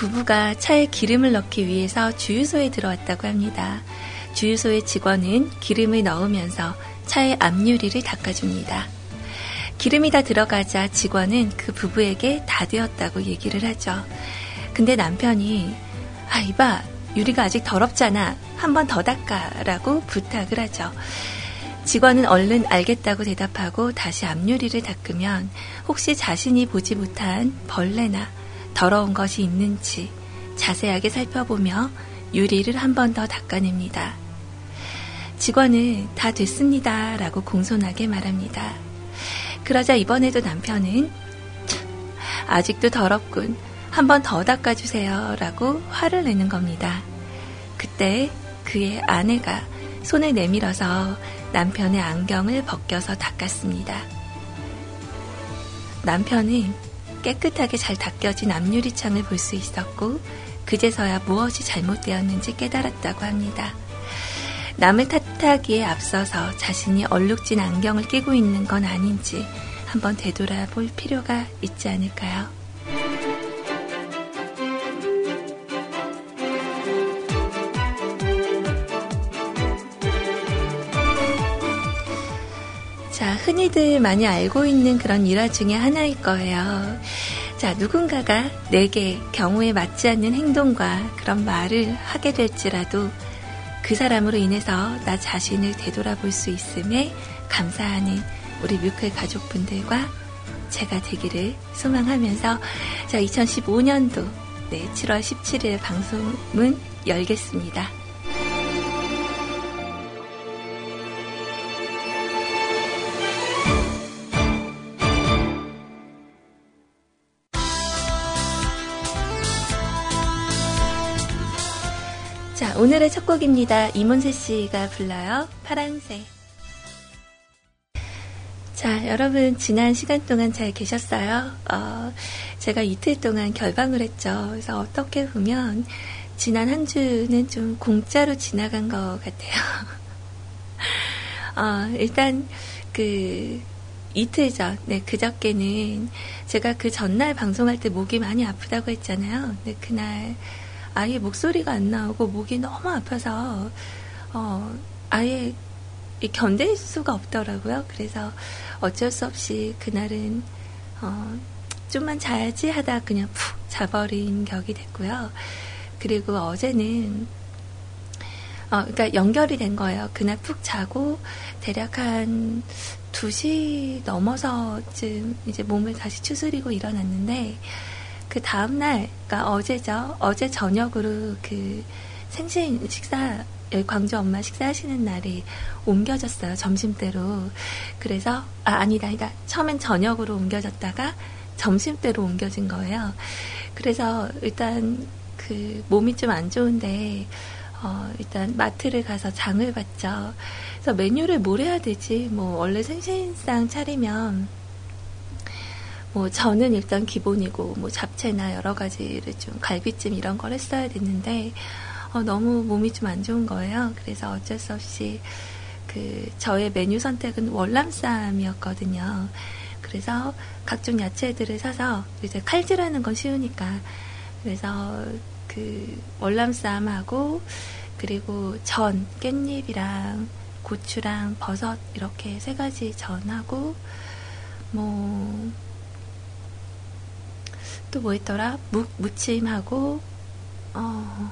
부부가 차에 기름을 넣기 위해서 주유소에 들어왔다고 합니다. 주유소의 직원은 기름을 넣으면서 차의 앞유리를 닦아줍니다. 기름이 다 들어가자 직원은 그 부부에게 다 되었다고 얘기를 하죠. 근데 남편이 아 이봐 유리가 아직 더럽잖아 한 번 더 닦아라고 부탁을 하죠. 직원은 얼른 알겠다고 대답하고 다시 앞유리를 닦으면 혹시 자신이 보지 못한 벌레나 더러운 것이 있는지 자세하게 살펴보며 유리를 한 번 더 닦아냅니다. 직원은 다 됐습니다. 라고 공손하게 말합니다. 그러자 이번에도 남편은 아직도 더럽군. 한 번 더 닦아주세요. 라고 화를 내는 겁니다. 그때 그의 아내가 손을 내밀어서 남편의 안경을 벗겨서 닦았습니다. 남편은 깨끗하게 잘 닦여진 앞유리창을 볼 수 있었고 그제서야 무엇이 잘못되었는지 깨달았다고 합니다. 남을 탓하기에 앞서서 자신이 얼룩진 안경을 끼고 있는 건 아닌지 한번 되돌아볼 필요가 있지 않을까요? 흔히들 많이 알고 있는 그런 일화 중에 하나일 거예요. 자, 누군가가 내게 경우에 맞지 않는 행동과 그런 말을 하게 될지라도 그 사람으로 인해서 나 자신을 되돌아볼 수 있음에 감사하는 우리 뮤클 가족분들과 제가 되기를 소망하면서 자, 2015년도 네, 7월 17일 방송은 열겠습니다. 오늘의 첫 곡입니다. 이문세 씨가 불러요. 파랑새. 자, 여러분, 지난 시간 동안 잘 계셨어요? 어, 제가 이틀 동안 결방을 했죠. 그래서 어떻게 보면, 지난 한 주는 좀 공짜로 지나간 것 같아요. 어, 일단, 그, 이틀 전, 네, 그저께는 제가 그 전날 방송할 때 목이 많이 아프다고 했잖아요. 네, 그날, 아예 목소리가 안 나오고 목이 너무 아파서 어, 아예 견딜 수가 없더라고요. 그래서 어쩔 수 없이 그날은 어, 좀만 자야지 하다 그냥 푹 자버린 격이 됐고요. 그리고 어제는 어, 그러니까 연결이 된 거예요. 그날 푹 자고 대략 한 2시 넘어서쯤 이제 몸을 다시 추스리고 일어났는데 그 다음날, 그러니까 어제죠. 어제 저녁으로 그 생신 식사, 광주 엄마 식사하시는 날이 옮겨졌어요. 점심때로. 그래서, 아, 아니다, 아니다. 처음엔 저녁으로 옮겨졌다가 점심때로 옮겨진 거예요. 그래서 일단 그 몸이 좀 안 좋은데, 어, 일단 마트를 가서 장을 봤죠. 그래서 메뉴를 뭘 해야 되지? 뭐, 원래 생신상 차리면, 뭐 저는 일단 기본이고 뭐 잡채나 여러 가지를 좀 갈비찜 이런 걸 했어야 됐는데 어, 너무 몸이 좀 안 좋은 거예요. 그래서 어쩔 수 없이 그 저의 메뉴 선택은 월남쌈이었거든요. 그래서 각종 야채들을 사서 이제 칼질하는 건 쉬우니까 그래서 그 월남쌈하고 그리고 전 깻잎이랑 고추랑 버섯 이렇게 세 가지 전하고 뭐 또 뭐 있더라? 무, 무침하고, 어,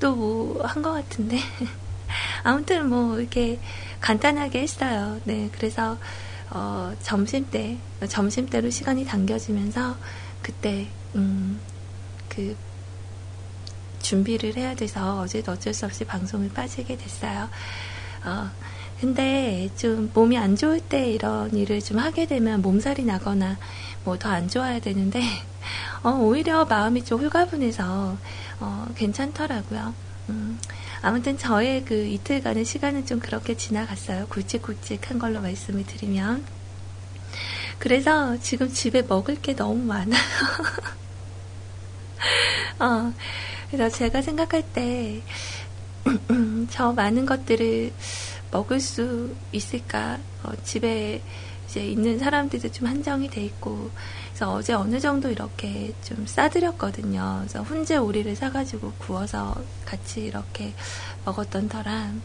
또 뭐 한 것 같은데. 아무튼 뭐 이렇게 간단하게 했어요. 네, 그래서, 어, 점심 때, 점심 때로 시간이 당겨지면서 그때, 음, 그, 준비를 해야 돼서 어제도 어쩔 수 없이 방송을 빠지게 됐어요. 어, 근데 좀 몸이 안 좋을 때 이런 일을 좀 하게 되면 몸살이 나거나 뭐 더 안 좋아야 되는데, 어, 오히려 마음이 좀 홀가분해서, 어, 괜찮더라고요. 음, 아무튼 저의 그 이틀간의 시간은 좀 그렇게 지나갔어요. 굵직굵직한 걸로 말씀을 드리면. 그래서 지금 집에 먹을 게 너무 많아요. 어, 그래서 제가 생각할 때, 저 많은 것들을 먹을 수 있을까? 어, 집에 이제 있는 사람들도 좀 한정이 돼 있고, 그래서 어제 어느 정도 이렇게 좀 싸드렸거든요. 그래서 훈제 오리를 사가지고 구워서 같이 이렇게 먹었던 터랑,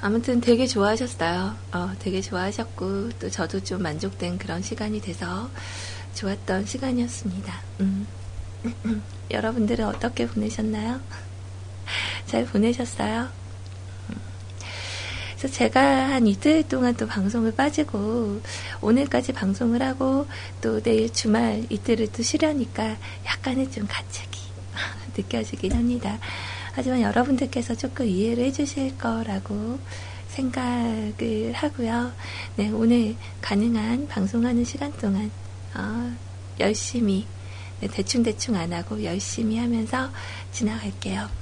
아무튼 되게 좋아하셨어요. 어, 되게 좋아하셨고, 또 저도 좀 만족된 그런 시간이 돼서 좋았던 시간이었습니다. 음. 여러분들은 어떻게 보내셨나요? 잘 보내셨어요? 그래서 제가 한 이틀 동안 또 방송을 빠지고 오늘까지 방송을 하고 또 내일 주말 이틀을 또 쉬려니까 약간의 좀 가책이 느껴지긴 합니다. 하지만 여러분들께서 조금 이해를 해주실 거라고 생각을 하고요. 네, 오늘 가능한 방송하는 시간 동안 어, 열심히 네, 대충대충 안 하고 열심히 하면서 지나갈게요.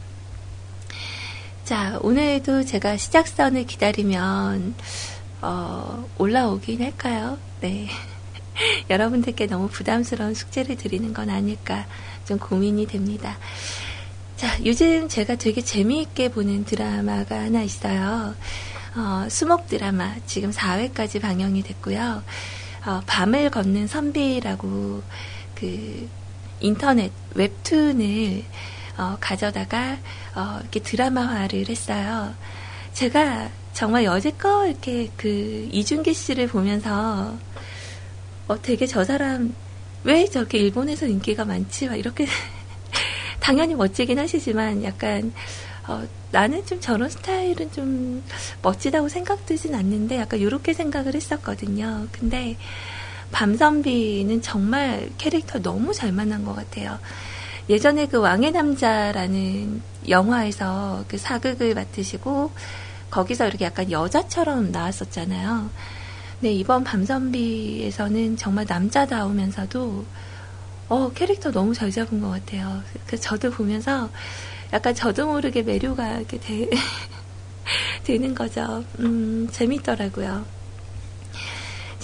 자, 오늘도 제가 시작선을 기다리면, 어, 올라오긴 할까요? 네. 여러분들께 너무 부담스러운 숙제를 드리는 건 아닐까 좀 고민이 됩니다. 자, 요즘 제가 되게 재미있게 보는 드라마가 하나 있어요. 어, 수목 드라마 지금 4회까지 방영이 됐고요. 어, 밤을 걷는 선비라고 그 인터넷 웹툰을 어, 가져다가 어, 이렇게 드라마화를 했어요. 제가 정말 여지껏 이렇게 그 이준기 씨를 보면서 어, 되게 저 사람 왜 저렇게 일본에서 인기가 많지? 막 이렇게 당연히 멋지긴 하시지만 약간 어, 나는 좀 저런 스타일은 좀 멋지다고 생각되진 않는데 약간 이렇게 생각을 했었거든요. 근데 밤선비는 정말 캐릭터 너무 잘 만난 것 같아요. 예전에 그 왕의 남자라는 영화에서 그 사극을 맡으시고 거기서 이렇게 약간 여자처럼 나왔었잖아요. 근데 이번 밤선비에서는 정말 남자다우면서도 어 캐릭터 너무 잘 잡은 것 같아요. 그 저도 보면서 약간 저도 모르게 매료가 이렇게 되, 되는 거죠. 음 재밌더라고요.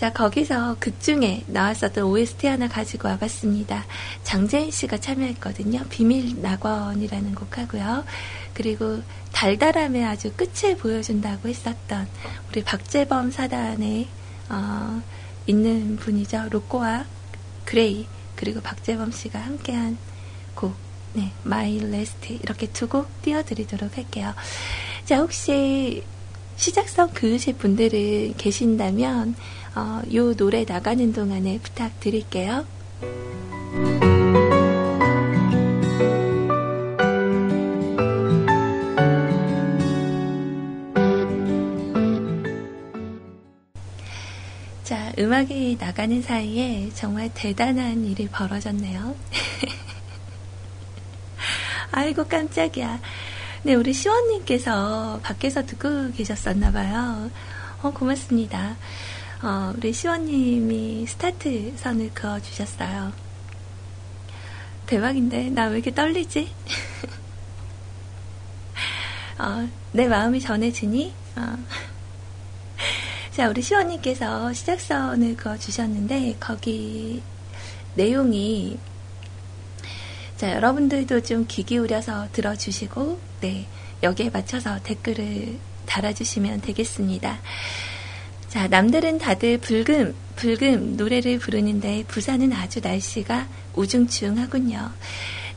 자, 거기서 극 중에 나왔었던 OST 하나 가지고 와봤습니다. 장재인 씨가 참여했거든요. 비밀 낙원이라는 곡 하고요. 그리고 달달함의 아주 끝을 보여준다고 했었던 우리 박재범 사단에 어, 있는 분이죠. 로꼬와 그레이 그리고 박재범 씨가 함께한 곡 네, My Last 이렇게 두곡 띄워드리도록 할게요. 자, 혹시 시작선 그으실 분들이 계신다면 어, 요 노래 나가는 동안에 부탁드릴게요. 자, 음악이 나가는 사이에 정말 대단한 일이 벌어졌네요. 아이고, 깜짝이야. 네, 우리 시원님께서 밖에서 듣고 계셨었나 봐요. 어, 고맙습니다. 어, 우리 시원님이 스타트 선을 그어주셨어요. 대박인데, 나 왜 이렇게 떨리지? 어, 내 마음이 전해지니? 어. 자, 우리 시원님께서 시작선을 그어주셨는데, 거기 내용이, 자, 여러분들도 좀 귀 기울여서 들어주시고, 네, 여기에 맞춰서 댓글을 달아주시면 되겠습니다. 자, 남들은 다들 불금, 불금 노래를 부르는데 부산은 아주 날씨가 우중충하군요.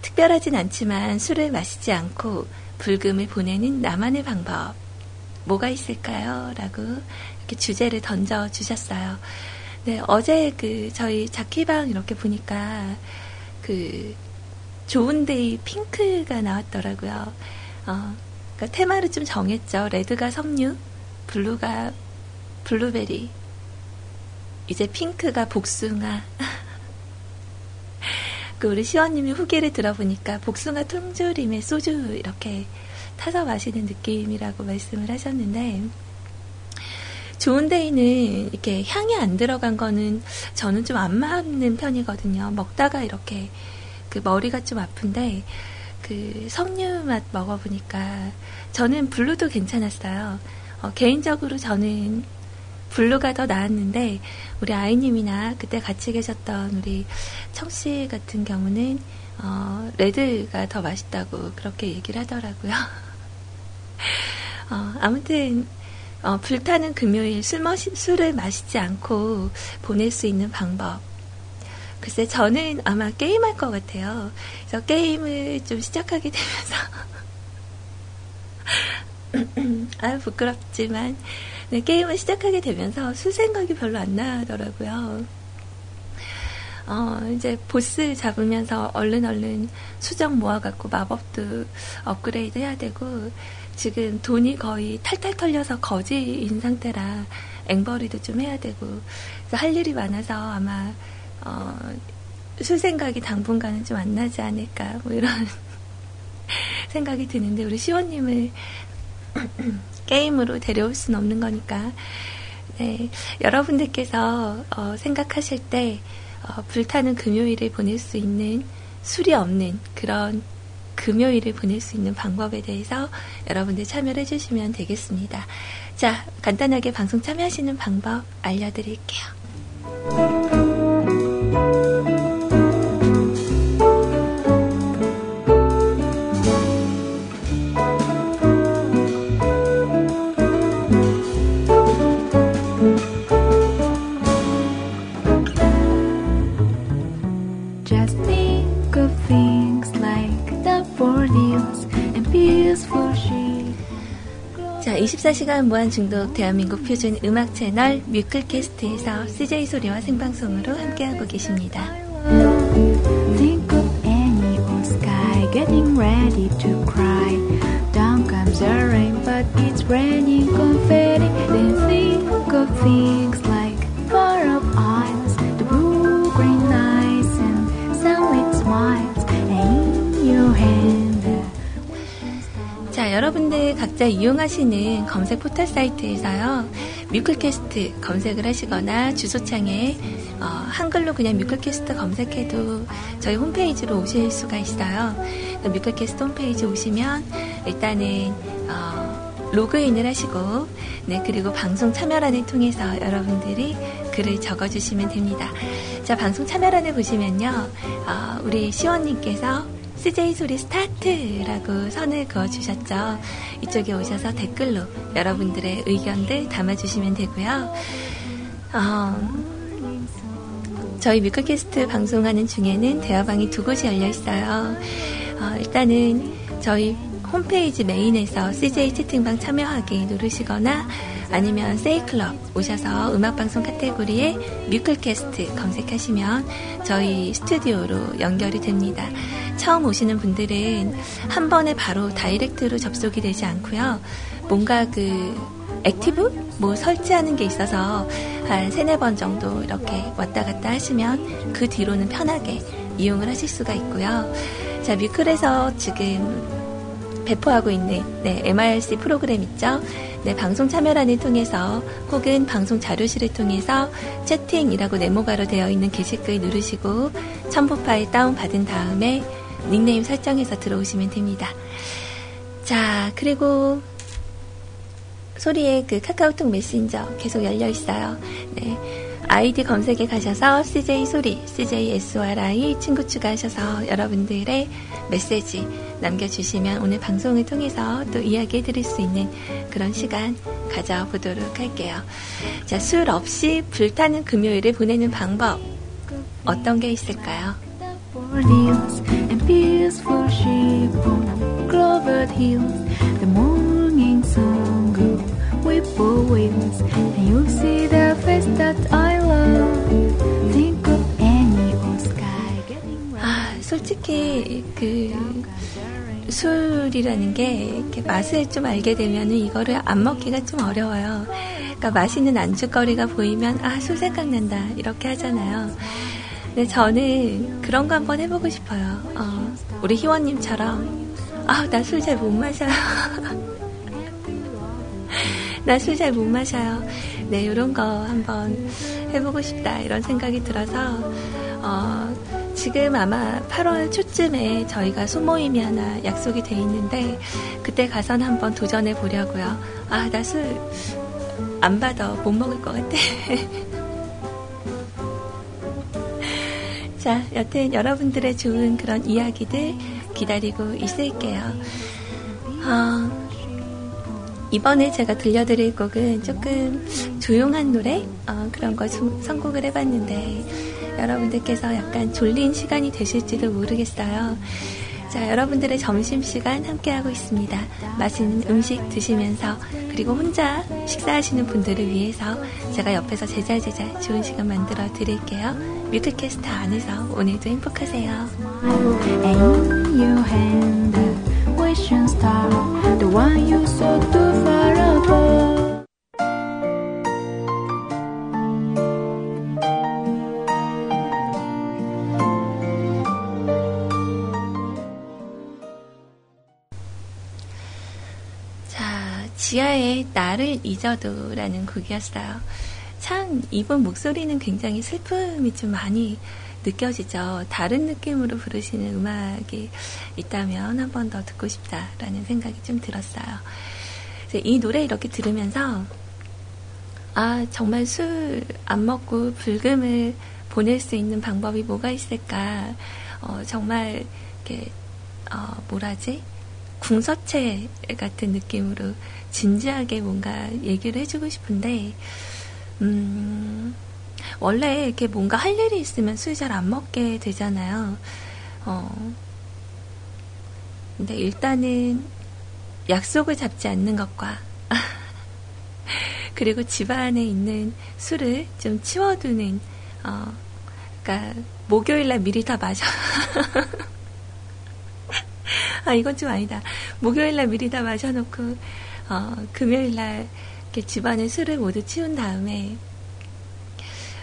특별하진 않지만 술을 마시지 않고 불금을 보내는 나만의 방법. 뭐가 있을까요? 라고 이렇게 주제를 던져 주셨어요. 네, 어제 그 저희 자키방 이렇게 보니까 그 좋은데이 핑크가 나왔더라고요. 어, 그러니까 테마를 좀 정했죠. 레드가 섬유, 블루가 블루베리, 이제 핑크가 복숭아. 그 우리 시원님이 후기를 들어보니까 복숭아 통조림에 소주 이렇게 타서 마시는 느낌이라고 말씀을 하셨는데 좋은 데이는 이렇게 향이 안 들어간 거는 저는 좀 안 맞는 편이거든요. 먹다가 이렇게 그 머리가 좀 아픈데 그 석류 맛 먹어보니까 저는 블루도 괜찮았어요. 어, 개인적으로 저는 블루가 더 나았는데 우리 아이님이나 그때 같이 계셨던 우리 청씨 같은 경우는 어, 레드가 더 맛있다고 그렇게 얘기를 하더라고요. 어, 아무튼 어, 불타는 금요일 술 마시, 술을 마시지 않고 보낼 수 있는 방법. 글쎄 저는 아마 게임할 것 같아요. 그래서 게임을 좀 시작하게 되면서 아 부끄럽지만 네, 게임을 시작하게 되면서 술 생각이 별로 안 나더라고요. 어, 이제 보스 잡으면서 얼른 얼른 수정 모아갖고 마법도 업그레이드 해야 되고, 지금 돈이 거의 탈탈 털려서 거지인 상태라 앵벌이도 좀 해야 되고, 할 일이 많아서 아마, 어, 술 생각이 당분간은 좀 안 나지 않을까, 뭐 이런 생각이 드는데, 우리 시원님을 게임으로 데려올 수는 없는 거니까. 네, 여러분들께서 어, 생각하실 때 어, 불타는 금요일을 보낼 수 있는 술이 없는 그런 금요일을 보낼 수 있는 방법에 대해서 여러분들 참여를 해주시면 되겠습니다. 자, 간단하게 방송 참여하시는 방법 알려드릴게요. 자, 24시간 무한 중독 대한민국 표준 음악 채널 뮤클캐스트에서 CJ 소리와 생방송으로 함께하고 계십니다. Think of Annie or sky getting ready to cry. Down comes the rain, but it's raining confetti. Then think of things like far up islands, the blue green eyes and sunlit smiles, 여러분들 각자 이용하시는 검색 포털 사이트에서요, 뮤클캐스트 검색을 하시거나 주소창에 어, 한글로 그냥 뮤클캐스트 검색해도 저희 홈페이지로 오실 수가 있어요. 뮤클캐스트 홈페이지 오시면 일단은 어, 로그인을 하시고, 네, 그리고 방송 참여란을 통해서 여러분들이 글을 적어주시면 됩니다. 자, 방송 참여란을 보시면요, 어, 우리 시원님께서 CJ 소리 스타트라고 선을 그어주셨죠. 이쪽에 오셔서 댓글로 여러분들의 의견들 담아주시면 되고요. 어, 저희 뮤클캐스트 방송하는 중에는 대화방이 두 곳이 열려 있어요. 어, 일단은 저희 홈페이지 메인에서 CJ 채팅방 참여하기 누르시거나 아니면 세이클럽 오셔서 음악방송 카테고리에 뮤클캐스트 검색하시면 저희 스튜디오로 연결이 됩니다. 처음 오시는 분들은 한 번에 바로 direct로 접속이 되지 않고요. 뭔가 그 active? 뭐 설치하는 게 있어서 한 세네 번 정도 이렇게 왔다 갔다 하시면 그 뒤로는 편하게 이용을 하실 수가 있고요. 자, 뮤클에서 지금 배포하고 있는 네, MRC 프로그램 있죠? 네, 방송 참여란을 통해서 혹은 방송 자료실을 통해서 채팅이라고 네모 괄호로 되어 있는 게시글 누르시고 첨부 파일 다운 받은 다음에 닉네임 설정해서 들어오시면 됩니다. 자, 그리고 소리의 그 카카오톡 메신저 계속 열려 있어요. 네. 아이디 검색에 가셔서 CJ 소리, CJ SRI 친구 추가하셔서 여러분들의 메시지 남겨주시면 오늘 방송을 통해서 또 이야기해 드릴 수 있는 그런 시간 가져보도록 할게요. 자, 술 없이 불타는 금요일을 보내는 방법 어떤 게 있을까요? Whipple wings and you'll see the face that I love. Think of Annie or Sky getting 아, 솔직히 그 술이라는 게 이렇게 맛을 좀 알게 되면은 이거를 안 먹기가 좀 어려워요. 그러니까 맛있는 안주거리가 보이면 아, 술 생각난다. 이렇게 하잖아요. 네, 저는 그런 거 한번 해보고 싶어요. 어, 우리 희원님처럼. 아, 나 술 잘 못 마셔요. 나 술 잘 못 마셔요. 네, 이런 거 한번 해보고 싶다. 이런 생각이 들어서, 어, 지금 아마 8월 초쯤에 저희가 소모임이 하나 약속이 돼 있는데 그때 가선 한번 도전해 보려고요. 아, 나 술 안 받아. 못 먹을 것 같아. 자, 여튼 여러분들의 좋은 그런 이야기들 기다리고 있을게요. 어, 이번에 제가 들려드릴 곡은 조금 조용한 노래 어, 그런 거 선곡을 해봤는데 여러분들께서 약간 졸린 시간이 되실지도 모르겠어요. 자, 여러분들의 점심시간 함께하고 있습니다. 맛있는 음식 드시면서, 그리고 혼자 식사하시는 분들을 위해서 제가 옆에서 제잘제잘 좋은 시간 만들어 드릴게요. 뮤트캐스트 안에서 오늘도 행복하세요. 지하의 나를 잊어도 라는 곡이었어요. 참, 이분 목소리는 굉장히 슬픔이 좀 많이 느껴지죠. 다른 느낌으로 부르시는 음악이 있다면 한 번 더 듣고 싶다라는 생각이 좀 들었어요. 이 노래 이렇게 들으면서, 아, 정말 술 안 먹고 불금을 보낼 수 있는 방법이 뭐가 있을까. 어, 정말, 이렇게, 어, 뭐라지? 궁서체 같은 느낌으로 진지하게 뭔가 얘기를 해주고 싶은데, 음, 원래 이렇게 뭔가 할 일이 있으면 술 잘 안 먹게 되잖아요. 어, 근데 일단은 약속을 잡지 않는 것과, 그리고 집안에 있는 술을 좀 치워두는, 어, 그러니까 목요일날 미리 다 마셔. 아, 이건 좀 아니다. 목요일날 미리 다 마셔놓고, 어, 금요일날 이렇게 집안의 술을 모두 치운 다음에,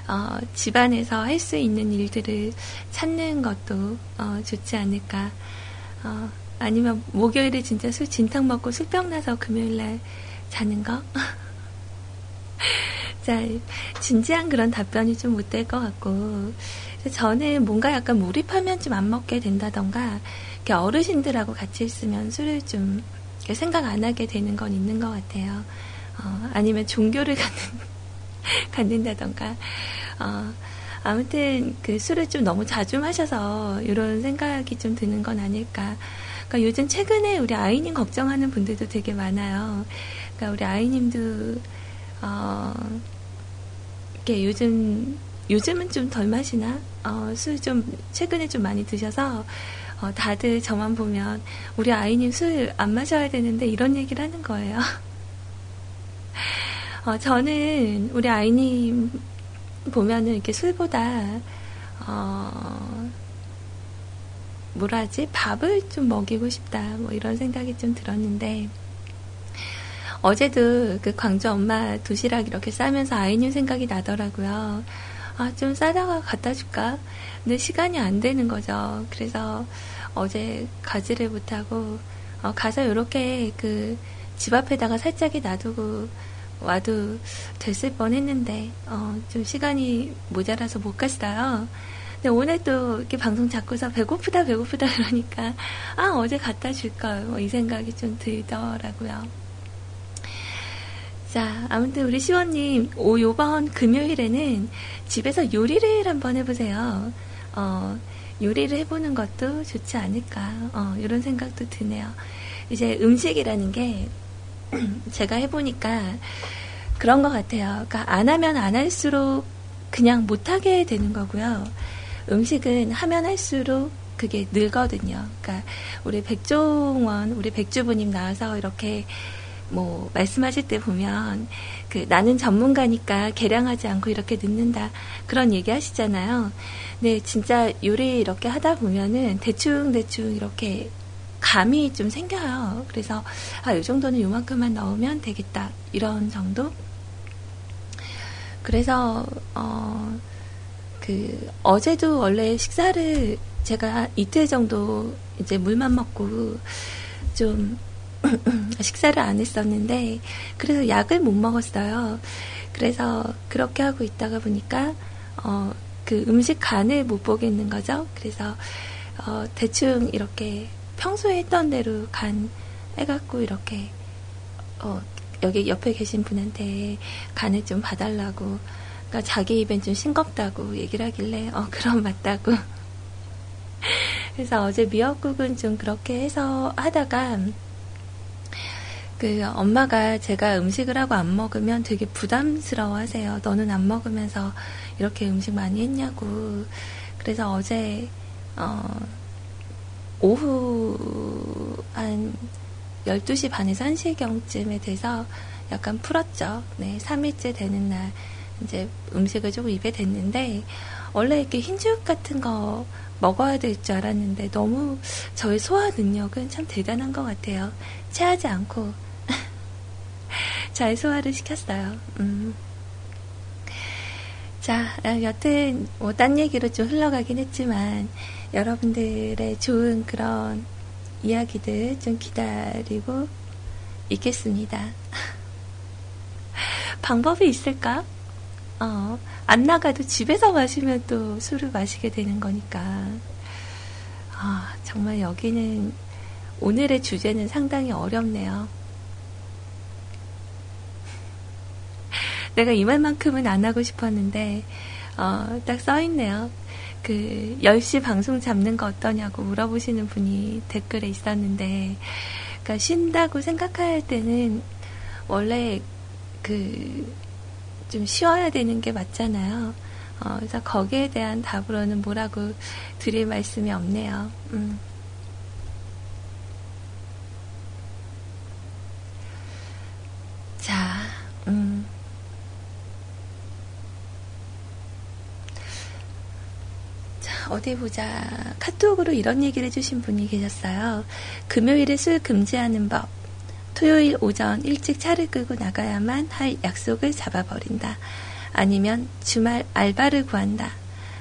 어, 집안에서 할 수 있는 일들을 찾는 것도, 어, 좋지 않을까. 어, 아니면 목요일에 진짜 술 진탕 먹고 술병 나서 금요일날 자는 거? 자, 진지한 그런 답변이 좀 못 될 것 같고, 저는 뭔가 약간 몰입하면 좀 안 먹게 된다던가, 어르신들하고 같이 있으면 술을 좀 생각 안 하게 되는 건 있는 것 같아요. 어, 아니면 종교를 갖는, 갖는다던가. 어, 아무튼 그 술을 좀 너무 자주 마셔서 이런 생각이 좀 드는 건 아닐까. 그러니까 요즘 최근에 우리 아이님 걱정하는 분들도 되게 많아요. 그러니까 우리 아이님도 어, 이렇게 요즘 요즘은 좀 덜 마시나? 어, 술 좀 최근에 좀 많이 드셔서 어, 다들 저만 보면 우리 아이님 술 안 마셔야 되는데 이런 얘기를 하는 거예요. 어, 저는 우리 아이님 보면은 이렇게 술보다 어, 뭐라지 밥을 좀 먹이고 싶다 뭐 이런 생각이 좀 들었는데 어제도 그 광주 엄마 도시락 이렇게 싸면서 아이님 생각이 나더라고요. 아, 좀 싸다가 갖다 줄까? 근데 시간이 안 되는 거죠. 그래서 어제 가지를 못하고, 어, 가서 이렇게 그 집 앞에다가 살짝이 놔두고 와도 됐을 뻔 했는데, 어, 좀 시간이 모자라서 못 갔어요. 근데 오늘 또 이렇게 방송 잡고서 배고프다, 배고프다 그러니까, 아, 어제 갖다 줄걸. 뭐 이 생각이 좀 들더라고요. 자, 아무튼 우리 시원님, 오, 요번 금요일에는 집에서 요리를 한번 해보세요. 어, 요리를 해보는 것도 좋지 않을까. 어, 이런 생각도 드네요. 이제 음식이라는 게 제가 해보니까 그런 것 같아요. 그러니까 안 하면 안 할수록 그냥 못하게 되는 거고요. 음식은 하면 할수록 그게 늘거든요. 그러니까 우리 백종원, 우리 백주부님 나와서 이렇게 뭐 말씀하실 때 보면 그 나는 전문가니까 개량하지 않고 이렇게 늦는다 그런 얘기 하시잖아요. 네, 진짜 요리 이렇게 하다 보면은 대충 대충 이렇게 감이 좀 생겨요. 그래서 아, 이 정도는 요만큼만 넣으면 되겠다 이런 정도. 그래서 어 그 어제도 원래 식사를 제가 이틀 정도 이제 물만 먹고 좀 식사를 안 했었는데 그래서 약을 못 먹었어요. 그래서 그렇게 하고 있다가 보니까 어, 그 음식 간을 못 보겠는 거죠. 그래서 어, 대충 이렇게 평소에 했던 대로 간 해갖고 이렇게 어, 여기 옆에 계신 분한테 간을 좀 봐달라고 그러니까 자기 입엔 좀 싱겁다고 얘기를 하길래 어 그럼 맞다고 그래서 어제 미역국은 좀 그렇게 해서 하다가 그 엄마가 제가 음식을 하고 안 먹으면 되게 부담스러워 하세요. 너는 안 먹으면서 이렇게 음식 많이 했냐고. 그래서 어제, 어, 오후 한 12시 반에서 1시경쯤에 돼서 약간 풀었죠. 네, 3일째 되는 날 이제 음식을 조금 입에 댔는데 원래 이렇게 흰죽 같은 거 먹어야 될 줄 알았는데 너무 저의 소화 능력은 참 대단한 것 같아요. 체하지 않고 잘 소화를 시켰어요. 음. 자, 아, 여튼 뭐딴 얘기로 좀 흘러가긴 했지만 여러분들의 좋은 그런 이야기들 좀 기다리고 있겠습니다. 방법이 있을까? 어, 안 나가도 집에서 마시면 또 술을 마시게 되는 거니까. 아, 정말 여기는 오늘의 주제는 상당히 어렵네요. 내가 이 말만큼은 안 하고 싶었는데, 어, 딱 써있네요. 그, 10시 방송 잡는 거 어떠냐고 물어보시는 분이 댓글에 있었는데, 그니까 쉰다고 생각할 때는 원래 그, 좀 쉬어야 되는 게 맞잖아요. 어, 그래서 거기에 대한 답으로는 뭐라고 드릴 말씀이 없네요. 음. 자, 음. 자, 어디 보자. 카톡으로 이런 얘기를 해주신 분이 계셨어요. 금요일에 술 금지하는 법. 토요일 오전 일찍 차를 끌고 나가야만 할 약속을 잡아버린다. 아니면 주말 알바를 구한다.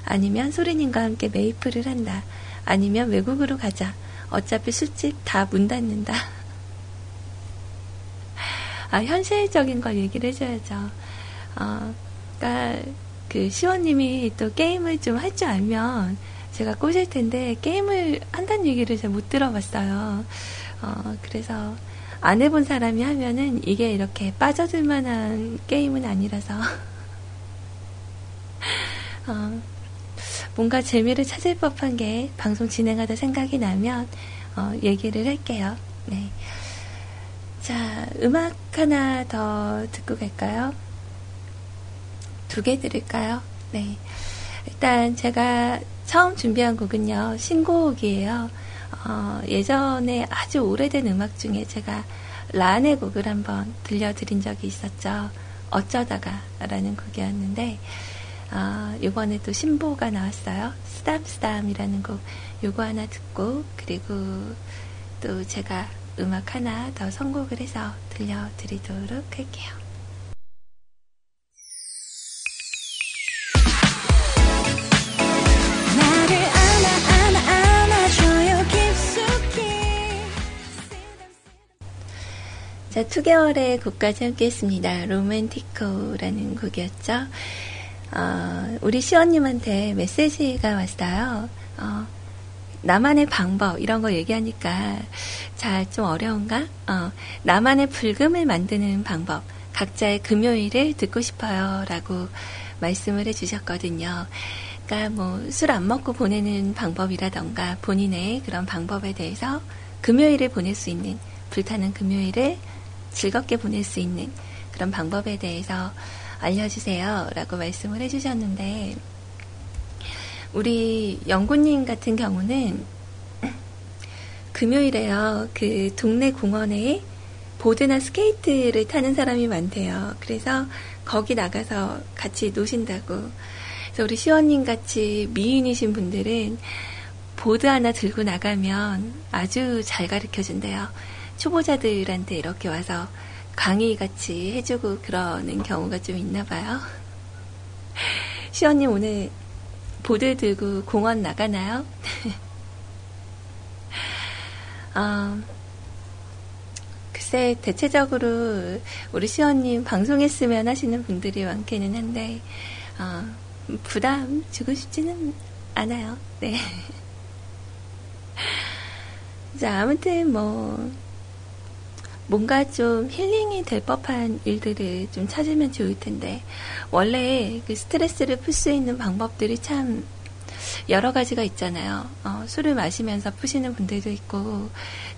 아니면 소리님과 함께 메이플을 한다. 아니면 외국으로 가자. 어차피 술집 다 문 닫는다. 아, 현실적인 걸 얘기를 해줘야죠. 어, 그니까, 그, 시원님이 또 게임을 좀 할 줄 알면 제가 꼬실 텐데, 게임을 한다는 얘기를 잘 못 들어봤어요. 어, 그래서, 안 해본 사람이 하면은 이게 이렇게 빠져들 만한 게임은 아니라서, 어, 뭔가 재미를 찾을 법한 게 방송 진행하다 생각이 나면, 어, 얘기를 할게요. 네. 자, 음악 하나 더 듣고 갈까요? 두 개 들을까요? 네. 일단 제가 처음 준비한 곡은요, 신곡이에요. 어, 예전에 아주 오래된 음악 중에 제가 란의 곡을 한번 들려드린 적이 있었죠. 어쩌다가 라는 곡이었는데, 어, 이번에 또 신보가 나왔어요. 스담스담이라는 곡, 요거 하나 듣고, 그리고 또 제가 음악 하나 더 선곡을 해서 들려드리도록 할게요. 자, 2개월의 곡까지 함께 했습니다. 로맨티코라는 곡이었죠. 어, 우리 시원님한테 메시지가 왔어요. 어, 나만의 방법 이런 거 얘기하니까 잘 좀 어려운가? 어, 나만의 불금을 만드는 방법 각자의 금요일을 듣고 싶어요 라고 말씀을 해주셨거든요. 그러니까 뭐 술 안 먹고 보내는 방법이라던가 본인의 그런 방법에 대해서 금요일을 보낼 수 있는 불타는 금요일을 즐겁게 보낼 수 있는 그런 방법에 대해서 알려주세요. 라고 말씀을 해주셨는데, 우리 영구님 같은 경우는 금요일에요. 그 동네 공원에 보드나 스케이트를 타는 사람이 많대요. 그래서 거기 나가서 같이 노신다고. 그래서 우리 시원님 같이 미인이신 분들은 보드 하나 들고 나가면 아주 잘 가르쳐 준대요. 초보자들한테 이렇게 와서 강의 같이 해주고 그러는 경우가 좀 있나 봐요. 시원님 오늘 보드 들고 공원 나가나요? 어, 글쎄, 대체적으로 우리 시원님 방송했으면 하시는 분들이 많기는 한데, 어, 부담 주고 싶지는 않아요. 네. 자, 아무튼 뭐, 뭔가 좀 힐링이 될 법한 일들을 좀 찾으면 좋을 텐데, 원래 그 스트레스를 풀 수 있는 방법들이 참 여러 가지가 있잖아요. 어, 술을 마시면서 푸시는 분들도 있고,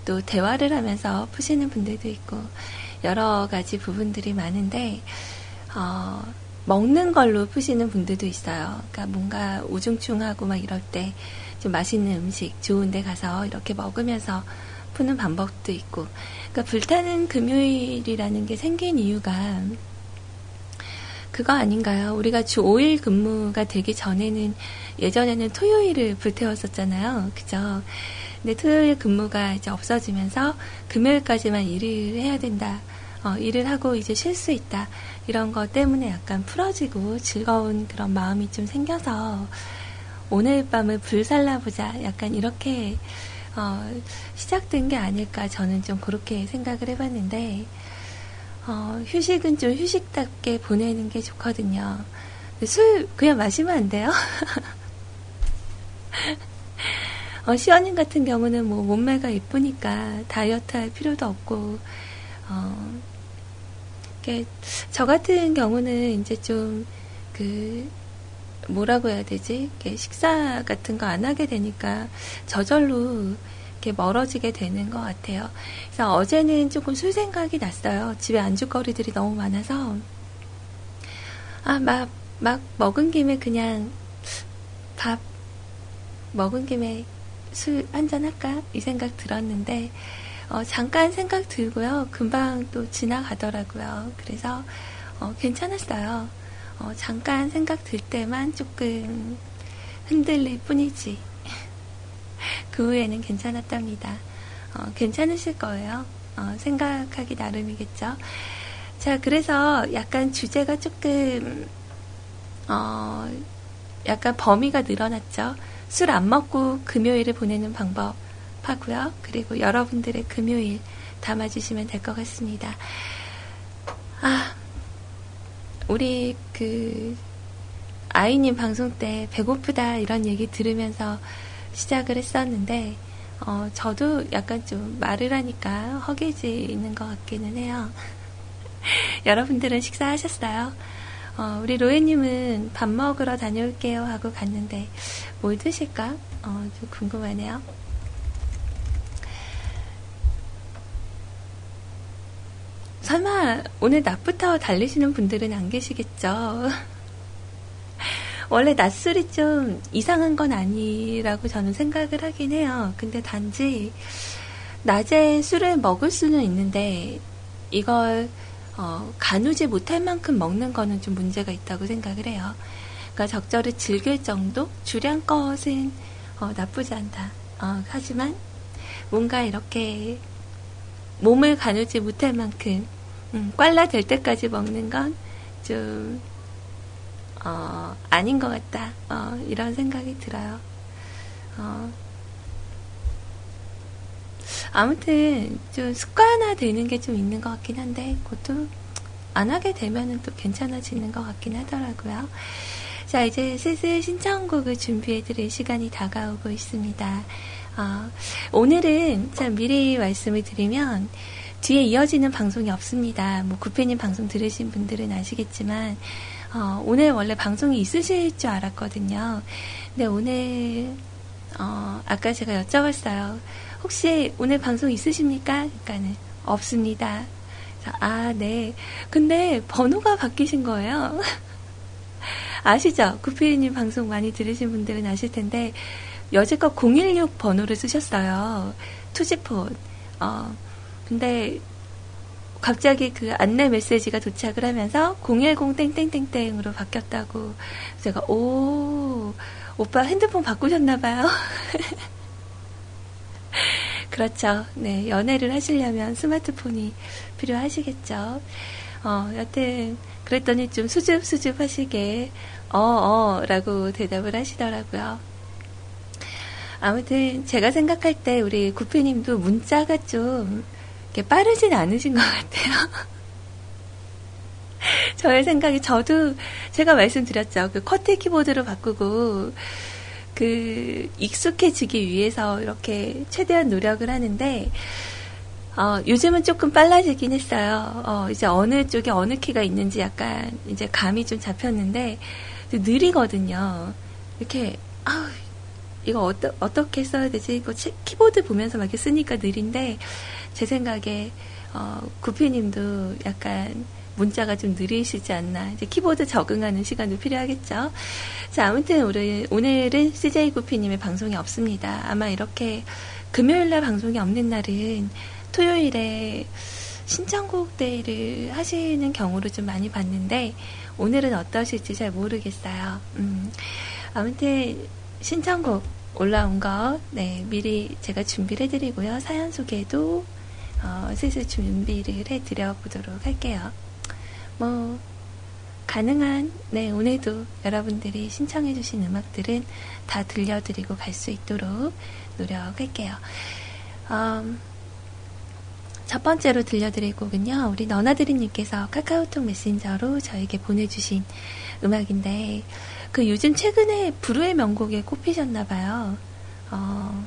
또 대화를 하면서 푸시는 분들도 있고, 여러 가지 부분들이 많은데, 어, 먹는 걸로 푸시는 분들도 있어요. 그러니까 뭔가 우중충하고 막 이럴 때 좀 맛있는 음식, 좋은 데 가서 이렇게 먹으면서 푸는 방법도 있고. 그러니까 불타는 금요일이라는 게 생긴 이유가 그거 아닌가요? 우리가 주 5일 근무가 되기 전에는 예전에는 토요일을 불태웠었잖아요. 그죠? 근데 토요일 근무가 이제 없어지면서 금요일까지만 일을 해야 된다. 어, 일을 하고 이제 쉴 수 있다. 이런 것 때문에 약간 풀어지고 즐거운 그런 마음이 좀 생겨서 오늘 밤을 불살라보자. 약간 이렇게 어, 시작된 게 아닐까 저는 좀 그렇게 생각을 해봤는데 어, 휴식은 좀 휴식답게 보내는 게 좋거든요. 술 그냥 마시면 안 돼요? 어, 시원님 같은 경우는 뭐 몸매가 예쁘니까 다이어트 할 필요도 없고, 어, 저 같은 경우는 이제 좀, 그, 뭐라고 해야 되지? 식사 같은 거 안 하게 되니까 저절로 이렇게 멀어지게 되는 것 같아요. 그래서 어제는 조금 술 생각이 났어요. 집에 안주거리들이 너무 많아서. 아, 막, 막 먹은 김에 그냥 밥 먹은 김에 술 한잔 할까? 이 생각 들었는데, 어, 잠깐 생각 들고요. 금방 또 지나가더라고요. 그래서, 어, 괜찮았어요. 어, 잠깐 생각 들 때만 조금 흔들릴 뿐이지. 그 후에는 괜찮았답니다. 어, 괜찮으실 거예요. 어, 생각하기 나름이겠죠. 자, 그래서 약간 주제가 조금, 어, 약간 범위가 늘어났죠. 술 안 먹고 금요일을 보내는 방법 하고요. 그리고 여러분들의 금요일 담아주시면 될 것 같습니다. 아, 우리 그 아이님 방송 때 배고프다 이런 얘기 들으면서 시작을 했었는데, 어, 저도 약간 좀 말을 하니까 허기지는 것 같기는 해요. 여러분들은 식사하셨어요? 어, 우리 로에님은 밥 먹으러 다녀올게요 하고 갔는데, 뭘 드실까? 어, 좀 궁금하네요. 설마 오늘 낮부터 달리시는 분들은 안 계시겠죠? 원래 낮술이 좀 이상한 건 아니라고 저는 생각을 하긴 해요. 근데 단지 낮에 술을 먹을 수는 있는데 이걸 어, 가누지 못할 만큼 먹는 거는 좀 문제가 있다고 생각을 해요. 그러니까 적절히 즐길 정도 주량것은 어, 나쁘지 않다. 어, 하지만 뭔가 이렇게 몸을 가누지 못할 만큼 음, 꽐라 될 때까지 먹는 건좀 어, 아닌 것 같다. 어, 이런 생각이 들어요. 어, 아무튼 좀 습관화 되는 게 좀 있는 것 같긴 한데 그것도 안 하게 되면은 또 괜찮아지는 것 같긴 하더라고요. 자 이제 슬슬 신청곡을 준비해드릴 시간이 다가오고 있습니다. 어, 오늘은 참 미리 말씀을 드리면 뒤에 이어지는 방송이 없습니다. 뭐 구페님 방송 들으신 분들은 아시겠지만 어, 오늘 원래 방송이 있으실 줄 알았거든요. 근데 오늘, 어, 아까 제가 여쭤봤어요. 혹시 오늘 방송 있으십니까? 그러니까는 없습니다. 아, 네. 근데 번호가 바뀌신 거예요. 아시죠? 구피디님 방송 많이 들으신 분들은 아실 텐데, 여지껏 016 번호를 쓰셨어요. 투지폰. 어, 근데 갑자기 그 안내 메시지가 도착을 하면서 010 땡땡땡땡으로 바뀌었다고 제가 오 오빠 핸드폰 바꾸셨나 봐요. 그렇죠. 네, 연애를 하시려면 스마트폰이 필요하시겠죠. 어, 여튼, 그랬더니 좀 수줍수줍 하시게, 어, 어, 라고 대답을 하시더라고요. 아무튼, 제가 생각할 때 우리 구피님도 문자가 좀, 빠르진 않으신 것 같아요. 저의 생각이 저도 제가 말씀드렸죠. 그 커트 키보드로 바꾸고 그 익숙해지기 위해서 이렇게 최대한 노력을 하는데 어, 요즘은 조금 빨라지긴 했어요. 어, 이제 어느 쪽에 어느 키가 있는지 약간 이제 감이 좀 잡혔는데 느리거든요. 이렇게 아 이거 어떠, 어떻게 써야 되지? 이거 키보드 보면서 막 이렇게 쓰니까 느린데 제 생각에 어, 구피님도 약간 문자가 좀 느리시지 않나. 이제 키보드 적응하는 시간도 필요하겠죠. 자, 아무튼 우리, 오늘은 CJ 구피님의 방송이 없습니다. 아마 이렇게 금요일 날 방송이 없는 날은 토요일에 신청곡 데이를 하시는 경우를 좀 많이 봤는데 오늘은 어떠실지 잘 모르겠어요. 음, 아무튼 신청곡 올라온 거 네, 미리 제가 준비를 해드리고요. 사연 소개도 어, 슬슬 준비를 해드려 보도록 할게요. 뭐 가능한 네 오늘도 여러분들이 신청해주신 음악들은 다 들려드리고 갈 수 있도록 노력할게요. 음, 첫 번째로 들려드릴 곡은요 우리 너나드리님께서 카카오톡 메신저로 저에게 보내주신 음악인데 그 요즘 최근에 불후의 명곡에 꼽히셨나 봐요. 어,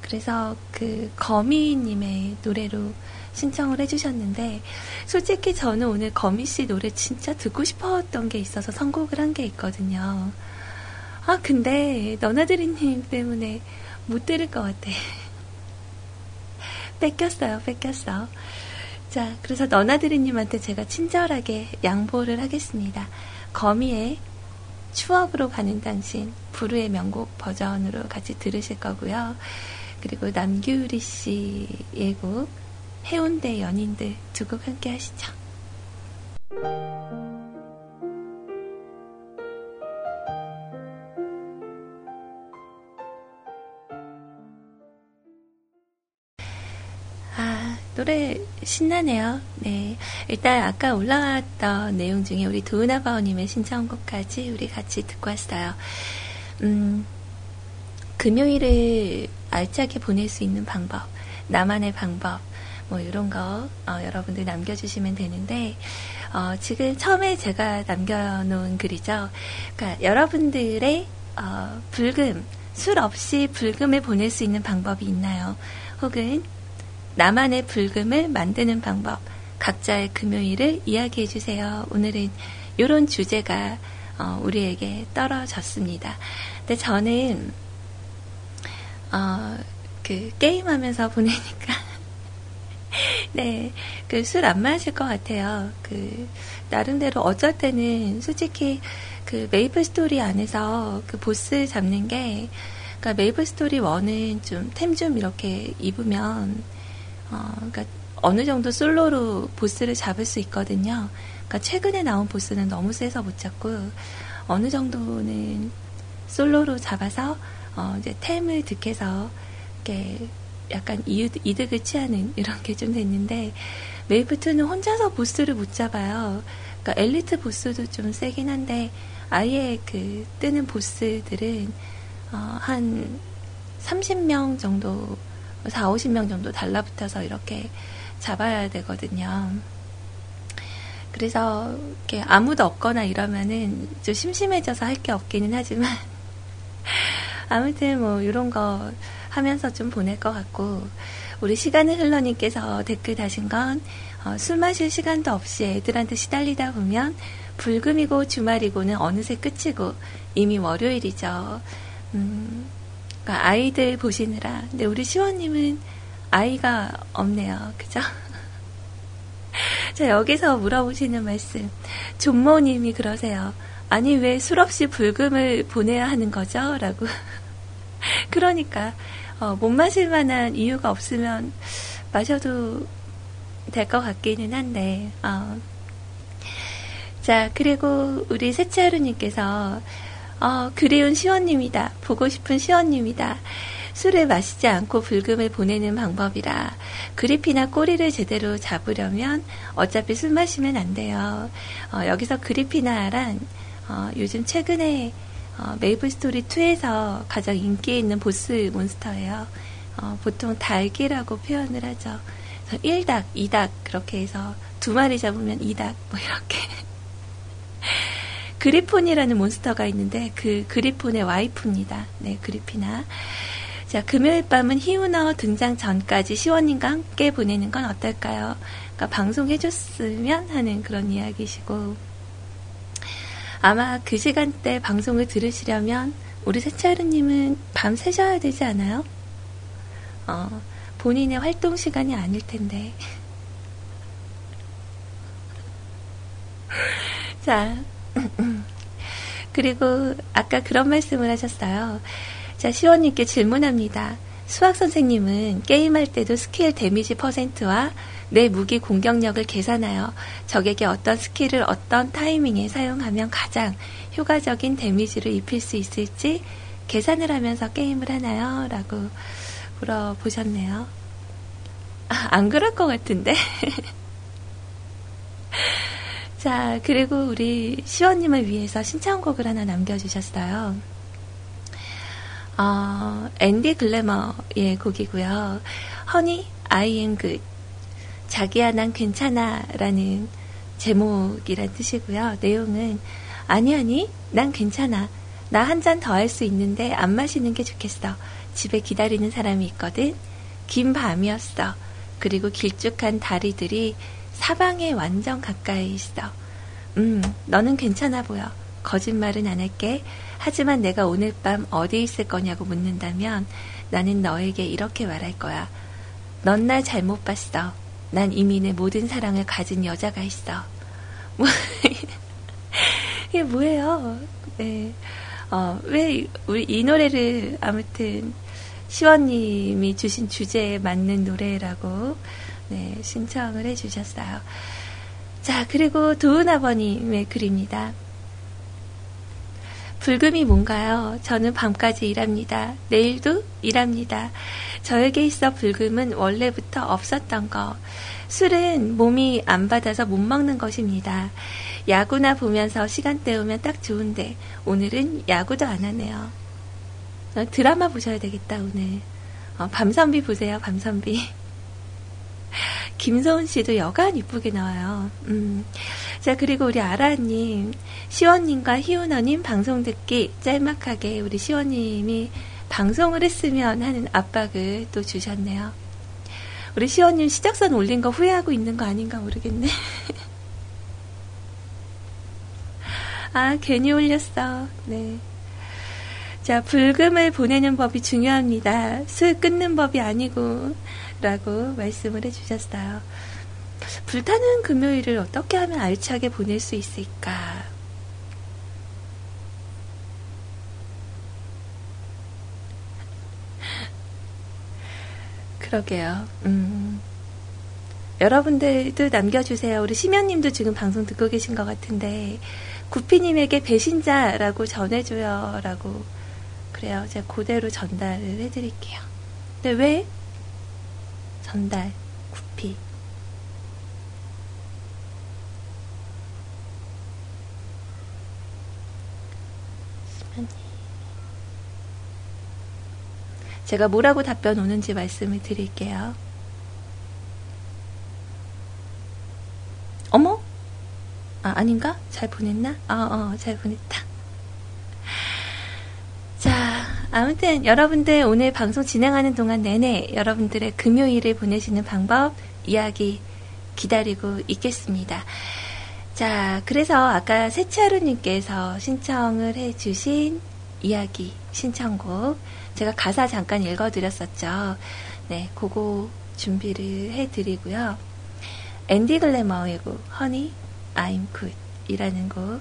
그래서 그 거미님의 노래로 신청을 해주셨는데 솔직히 저는 오늘 거미 씨 노래 진짜 듣고 싶었던 게 있어서 선곡을 한 게 있거든요. 아 근데 너나드리님 때문에 못 들을 것 같아. 뺏겼어요, 뺏겼어. 자, 그래서 너나드리님한테 제가 친절하게 양보를 하겠습니다. 거미의 추억으로 가는 당신, 부르의 명곡 버전으로 같이 들으실 거고요. 그리고 남규리 씨의 곡, 해운대 연인들 두 곡 함께 하시죠. 노래 신나네요. 네. 일단 아까 올라왔던 내용 중에 우리 도은아바오님의 신청곡까지 우리 같이 듣고 왔어요. 음, 금요일을 알차게 보낼 수 있는 방법, 나만의 방법, 뭐 이런 거 어, 여러분들 남겨주시면 되는데 어, 지금 처음에 제가 남겨놓은 글이죠. 그러니까 여러분들의 어, 불금 술 없이 불금을 보낼 수 있는 방법이 있나요? 혹은 나만의 불금을 만드는 방법 각자의 금요일을 이야기해 주세요. 오늘은 이런 주제가 어, 우리에게 떨어졌습니다. 근데 저는 어, 그 게임하면서 보내니까 네, 그 술 안 마실 것 같아요. 그 나름대로 어쩔 때는 솔직히 그 메이플 스토리 안에서 그 보스 잡는 게 그러니까 메이플 스토리 1은 좀 템 좀 이렇게 입으면 어 그러니까 어느 정도 솔로로 보스를 잡을 수 있거든요. 그러니까 최근에 나온 보스는 너무 세서 못 잡고 어느 정도는 솔로로 잡아서 어 이제 템을 득해서 이렇게 약간 이득 을 취하는 이런 게 좀 됐는데 메이프트는 혼자서 보스를 못 잡아요. 그러니까 엘리트 보스도 좀 세긴 한데 아예 그 뜨는 보스들은 어, 한 30명 정도 4, 50명 정도 달라붙어서 이렇게 잡아야 되거든요. 그래서 이렇게 아무도 없거나 이러면은 좀 심심해져서 할 게 없기는 하지만 아무튼 뭐 이런 거 하면서 좀 보낼 것 같고 우리 시간을 흘러님께서 댓글 다신 건술 어, 마실 시간도 없이 애들한테 시달리다 보면 불금이고 주말이고는 어느새 끝이고 이미 월요일이죠. 음, 그러니까 아이들 보시느라. 근데 우리 시원님은 아이가 없네요. 그죠? 자, 여기서 물어보시는 말씀. 존모님이 그러세요. 아니, 왜 술 없이 불금을 보내야 하는 거죠? 라고. 그러니까, 어, 못 마실 만한 이유가 없으면 마셔도 될 것 같기는 한데, 어. 자, 그리고 우리 세치하루님께서, 어, 그리운 시원님이다. 보고 싶은 시원님이다. 술을 마시지 않고 불금을 보내는 방법이라 그리피나 꼬리를 제대로 잡으려면 어차피 술 마시면 안 돼요. 어, 여기서 그리피나란 어, 요즘 최근에 어, 메이플 스토리 2에서 가장 인기 있는 보스 몬스터예요. 어, 보통 닭이라고 표현을 하죠. 1닭, 2닭 그렇게 해서 두 마리 잡으면 2닭 뭐 이렇게 그리폰이라는 몬스터가 있는데 그 그리폰의 와이프입니다. 네, 그리피나. 자, 금요일 밤은 희우너 등장 전까지 시원님과 함께 보내는 건 어떨까요? 그러니까 방송해줬으면 하는 그런 이야기시고 아마 그 시간대 방송을 들으시려면 우리 세차르님은 밤 새셔야 되지 않아요? 어, 본인의 활동 시간이 아닐 텐데. 자, 그리고 아까 그런 말씀을 하셨어요. 자, 시원님께 질문합니다. 수학 선생님은 게임할 때도 skill damage 퍼센트와 내 무기 공격력을 계산하여 적에게 어떤 skill을 어떤 타이밍에 사용하면 가장 효과적인 damage를 입힐 수 있을지 계산을 하면서 게임을 하나요? 라고 물어보셨네요. 아, 안 그럴 것 같은데. 자, 그리고 우리 시원님을 위해서 신청곡을 하나 남겨주셨어요. 어, 앤디 글래머의 곡이고요. 허니, I am good. 자기야, 난 괜찮아. 라는 제목이란 뜻이고요. 내용은, 아니, 아니, 난 괜찮아. 나 한 잔 더 할 수 있는데 안 마시는 게 좋겠어. 집에 기다리는 사람이 있거든. 긴 밤이었어. 그리고 길쭉한 다리들이 사방에 완전 가까이 있어. 음, 너는 괜찮아 보여. 거짓말은 안 할게. 하지만 내가 오늘 밤 어디 있을 거냐고 묻는다면 나는 너에게 이렇게 말할 거야. 넌 날 잘못 봤어. 난 이미 내 모든 사랑을 가진 여자가 있어. 뭐, 이게 뭐예요? 네. 어, 왜, 우리 이 노래를 아무튼 시원님이 주신 주제에 맞는 노래라고 네, 신청을 해주셨어요. 자, 그리고 도은 아버님의 글입니다. 불금이 뭔가요? 저는 밤까지 일합니다. 내일도 일합니다. 저에게 있어 불금은 원래부터 없었던 거. 술은 몸이 안 받아서 못 먹는 것입니다. 야구나 보면서 시간 때우면 딱 좋은데 오늘은 야구도 안 하네요. 어, 드라마 보셔야 되겠다 오늘. 어, 밤선비 보세요 밤선비. 김소은 씨도 여간 이쁘게 나와요. 음. 자, 그리고 우리 아라님, 시원님과 희은어님 방송 듣기 짤막하게 우리 시원님이 방송을 했으면 하는 압박을 또 주셨네요. 우리 시원님 시작선 올린 거 후회하고 있는 거 아닌가 모르겠네. 아, 괜히 올렸어. 네. 자, 불금을 보내는 법이 중요합니다. 술 끊는 법이 아니고, 라고 말씀을 해주셨어요. 불타는 금요일을 어떻게 하면 알차게 보낼 수 있을까? 그러게요. 음. 여러분들도 남겨주세요. 우리 심연님도 지금 방송 듣고 계신 것 같은데, 구피님에게 배신자라고 전해줘요. 라고. 그래요. 제가 그대로 전달을 해드릴게요. 근데 왜? 전달, 구피. 제가 뭐라고 답변 오는지 말씀을 드릴게요. 어머? 아, 아닌가? 잘 보냈나? 어, 어, 잘 보냈다. 자, 아무튼 여러분들 오늘 방송 진행하는 동안 내내 여러분들의 금요일을 보내시는 방법 이야기 기다리고 있겠습니다. 자, 그래서 아까 세차루님께서 신청을 해주신 이야기 신청곡 제가 가사 잠깐 읽어드렸었죠. 네, 그거 준비를 해드리고요. 앤디 글래머의 곡 허니 I'm Good 이라는 곡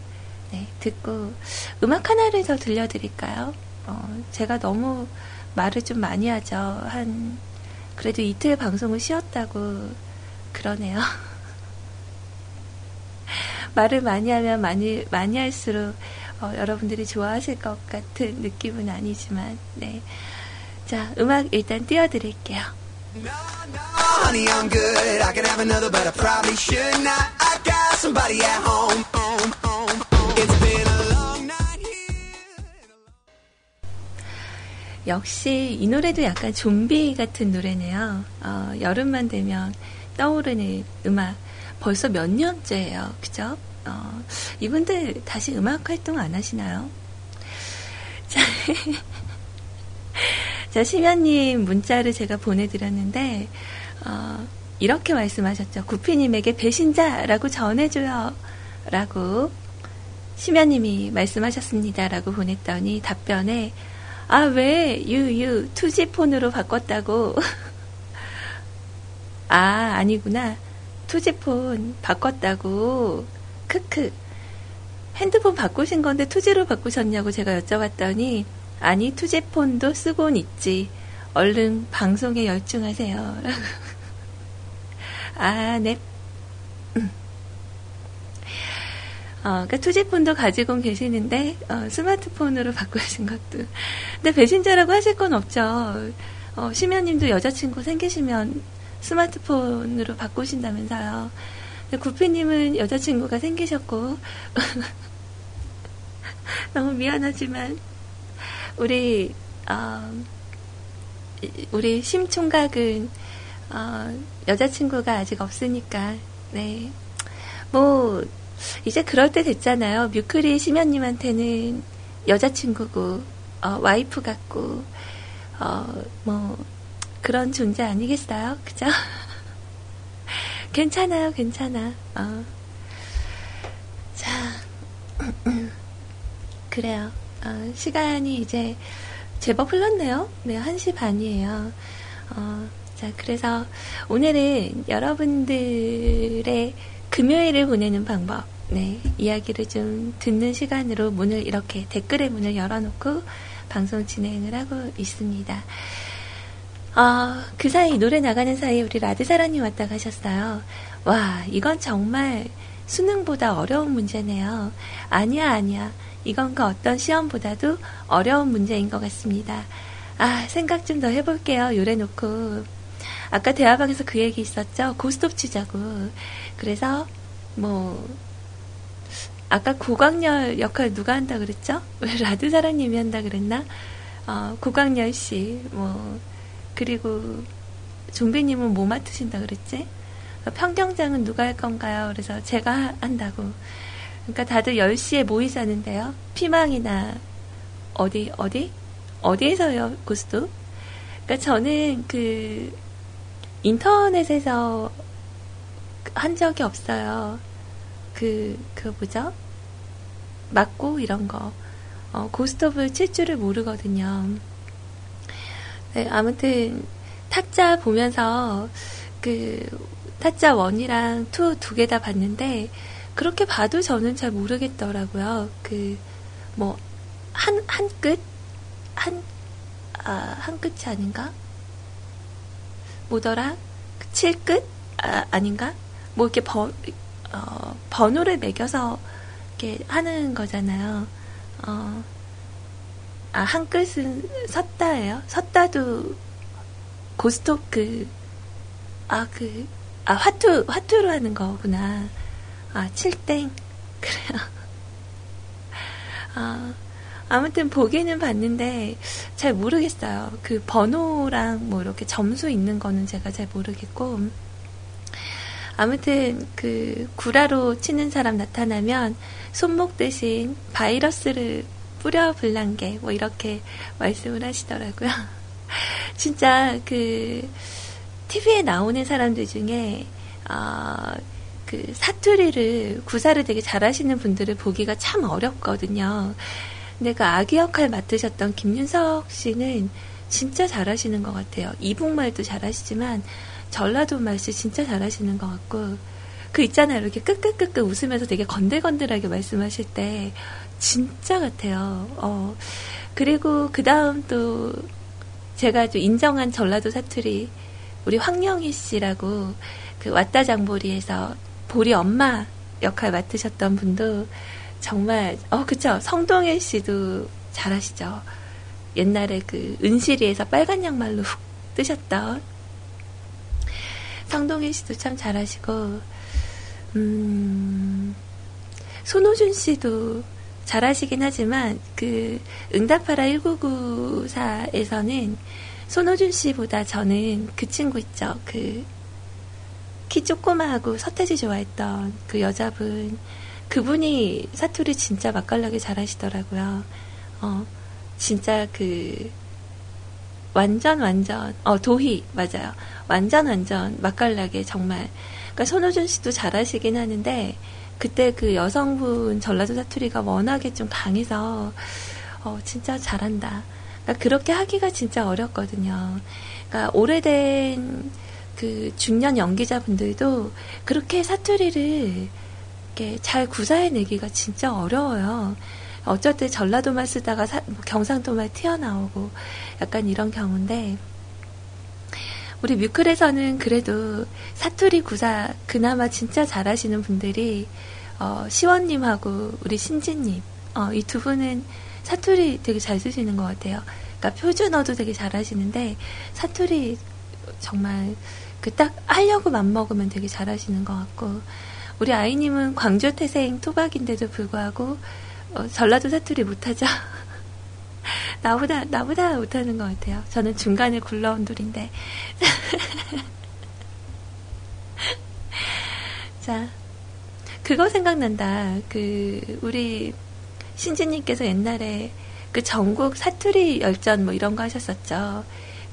네, 듣고 음악 하나를 더 들려드릴까요? 어, 제가 너무 말을 좀 많이 하죠. 한, 그래도 이틀 방송을 쉬었다고 그러네요. 말을 많이 하면 많이, 많이 할수록 어, 여러분들이 좋아하실 것 같은 느낌은 아니지만, 네. 자, 음악 일단 띄워드릴게요. Honey, I'm good. I can have another, but I probably should not. I got somebody at home, home, home. 역시 이 노래도 약간 좀비 같은 노래네요. 어, 여름만 되면 떠오르는 음악. 벌써 몇 년째예요. 그죠? 어, 이분들 다시 음악 활동 안 하시나요? 자, 자, 심연님 문자를 제가 보내드렸는데, 어, 이렇게 말씀하셨죠. 구피님에게 배신자라고 전해줘요. 라고 심연님이 말씀하셨습니다. 라고 보냈더니 답변에, 아, 왜, 유유, 투지폰으로 바꿨다고. 아, 아니구나. 투지폰 바꿨다고. 크크. 핸드폰 바꾸신 건데 투지로 바꾸셨냐고 제가 여쭤봤더니 아니 투지폰도 쓰곤 있지. 얼른 방송에 열중하세요. 아, 네. 어, 그러니까 투지폰도 가지고 계시는데 어, 스마트폰으로 바꾸신 것도. 근데 배신자라고 하실 건 없죠. 어, 심연님도 여자친구 생기시면 스마트폰으로 바꾸신다면서요. 구피님은 여자친구가 생기셨고 너무 미안하지만 우리 어, 우리 심총각은 어, 여자친구가 아직 없으니까 네. 뭐 이제 그럴 때 됐잖아요. 뮤크리 심연님한테는 여자친구고 어, 와이프 같고 어, 뭐 그런 존재 아니겠어요? 그죠? 괜찮아요, 괜찮아. 어. 자, 그래요. 어, 시간이 이제 제법 흘렀네요. 네, 1시 반이에요. 어, 자, 그래서 오늘은 여러분들의 금요일을 보내는 방법, 네, 이야기를 좀 듣는 시간으로 문을 이렇게 댓글의 문을 열어놓고 방송 진행을 하고 있습니다. 어, 그 사이 노래 나가는 사이에 우리 라드사라님 왔다 가셨어요. 와, 이건 정말 수능보다 어려운 문제네요. 아니야, 아니야. 이건 그 어떤 시험보다도 어려운 문제인 것 같습니다. 아, 생각 좀 더 해볼게요. 요래 놓고. 아까 대화방에서 그 얘기 있었죠? 고스톱 치자고. 그래서, 뭐, 아까 고광열 역할 누가 한다 그랬죠? 라드사라님이 한다 그랬나? 어, 고광열 씨, 뭐, 그리고 종배님은 뭐 맡으신다 그랬지? 평경장은 누가 할 건가요? 그래서 제가 한다고. 그러니까 다들 10시에 모이자는데요. 피망이나 어디 어디 어디에서요 고스도? 그러니까 저는 그 인터넷에서 한 적이 없어요. 그, 그 뭐죠? 맞고 이런 거. 어, 고스톱을 칠 줄을 모르거든요. 네, 아무튼 타짜 보면서 그 타짜 one이랑 two 두 개 다 봤는데 그렇게 봐도 저는 잘 모르겠더라고요. 그, 뭐, 한, 한 끝? 한, 아, 한 끝이 아닌가? 뭐더라? 칠 끝? 아, 아닌가? 뭐 이렇게 번, 어, 번호를 매겨서 이렇게 하는 거잖아요. 어, 아, 한 끝은 섰다예요? 섰다도 고스톱 그, 아, 그, 아, 화투, 화투로 하는 거구나. 아, 7땡. 그래요. 아, 아무튼 보기는 봤는데 잘 모르겠어요. 그 번호랑 뭐 이렇게 점수 있는 거는 제가 잘 모르겠고. 아무튼 그 구라로 치는 사람 나타나면 손목 대신 바이러스를 뿌려 불난 게 뭐 이렇게 말씀을 하시더라고요. 진짜 그 TV에 나오는 사람들 중에 어, 그 사투리를 구사를 되게 잘하시는 분들을 보기가 참 어렵거든요. 근데 그 아기 역할 맡으셨던 김윤석 씨는 진짜 잘하시는 것 같아요. 이북말도 잘하시지만 전라도 말씨 진짜 잘하시는 것 같고 그 있잖아요. 이렇게 끄끄끄끄 웃으면서 되게 건들건들하게 말씀하실 때 진짜 같아요. 어 그리고 그 다음 또 제가 좀 인정한 전라도 사투리 우리 황영희 씨라고 그 왔다 장보리에서 보리 엄마 역할 맡으셨던 분도 정말 어 그쵸 성동일 씨도 잘하시죠. 옛날에 그 은실이에서 빨간 양말로 훅 뜨셨던 성동일 씨도 참 잘하시고, 음, 손호준 씨도 잘하시긴 하지만, 그, 응답하라 1994에서는 손호준 씨보다 저는 그 친구 있죠. 그, 키 조그마하고 서태지 좋아했던 그 여자분. 그분이 사투리 진짜 맛깔나게 잘하시더라고요. 어, 진짜 그, 완전 완전, 어, 도희, 맞아요. 완전 완전 맛깔나게 정말. 그러니까 손호준 씨도 잘하시긴 하는데, 그때 그 여성분 전라도 사투리가 워낙에 좀 강해서, 어, 진짜 잘한다. 그러니까 그렇게 하기가 진짜 어렵거든요. 그러니까 오래된 그 중년 연기자분들도 그렇게 사투리를 이렇게 잘 구사해내기가 진짜 어려워요. 어쩔 때 전라도말 쓰다가 사, 뭐 경상도말 튀어나오고 약간 이런 경우인데 우리 뮤클에서는 그래도 사투리 구사 그나마 진짜 잘하시는 분들이 어, 시원님하고 우리 신지님 어, 이 두 분은 사투리 되게 잘 쓰시는 것 같아요. 그러니까 표준어도 되게 잘하시는데 사투리 정말 그 딱 하려고 맘먹으면 되게 잘하시는 것 같고 우리 아이님은 광주 태생 토박인데도 불구하고 어, 전라도 사투리 못하죠. 나보다 나보다 못하는 것 같아요. 저는 중간에 굴러온 돌인데. 자, 그거 생각난다. 그 우리 신지님께서 옛날에 그 전국 사투리 열전 뭐 이런 거 하셨었죠.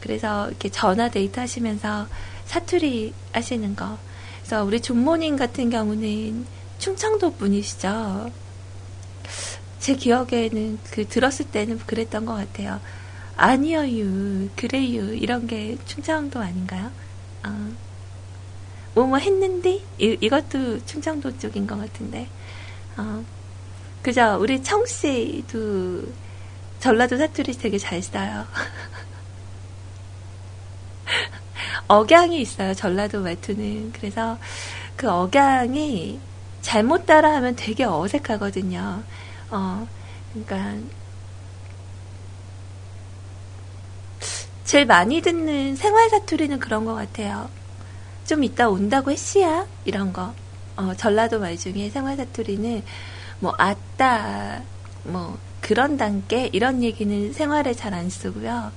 그래서 이렇게 전화 데이트 하시면서 사투리 하시는 거. 그래서 우리 존모님 같은 경우는 충청도 분이시죠. 제 기억에는 그 들었을 때는 그랬던 것 같아요. 아니어유, 그래요, 이런 게 충청도 아닌가요? 어. 뭐뭐 했는데? 이, 이것도 충청도 쪽인 것 같은데. 어. 그죠? 우리 청씨도 전라도 사투리 되게 잘 써요. 억양이 있어요. 전라도 말투는. 그래서 그 억양이 잘못 따라하면 되게 어색하거든요. 어, 그러니까 제일 많이 듣는 생활 사투리는 그런 것 같아요. 좀 이따 온다고 했시야 이런 거. 어, 전라도 말 중에 생활 사투리는 뭐 아따 뭐 그런 단계 이런 얘기는 생활에 잘 안 쓰고요.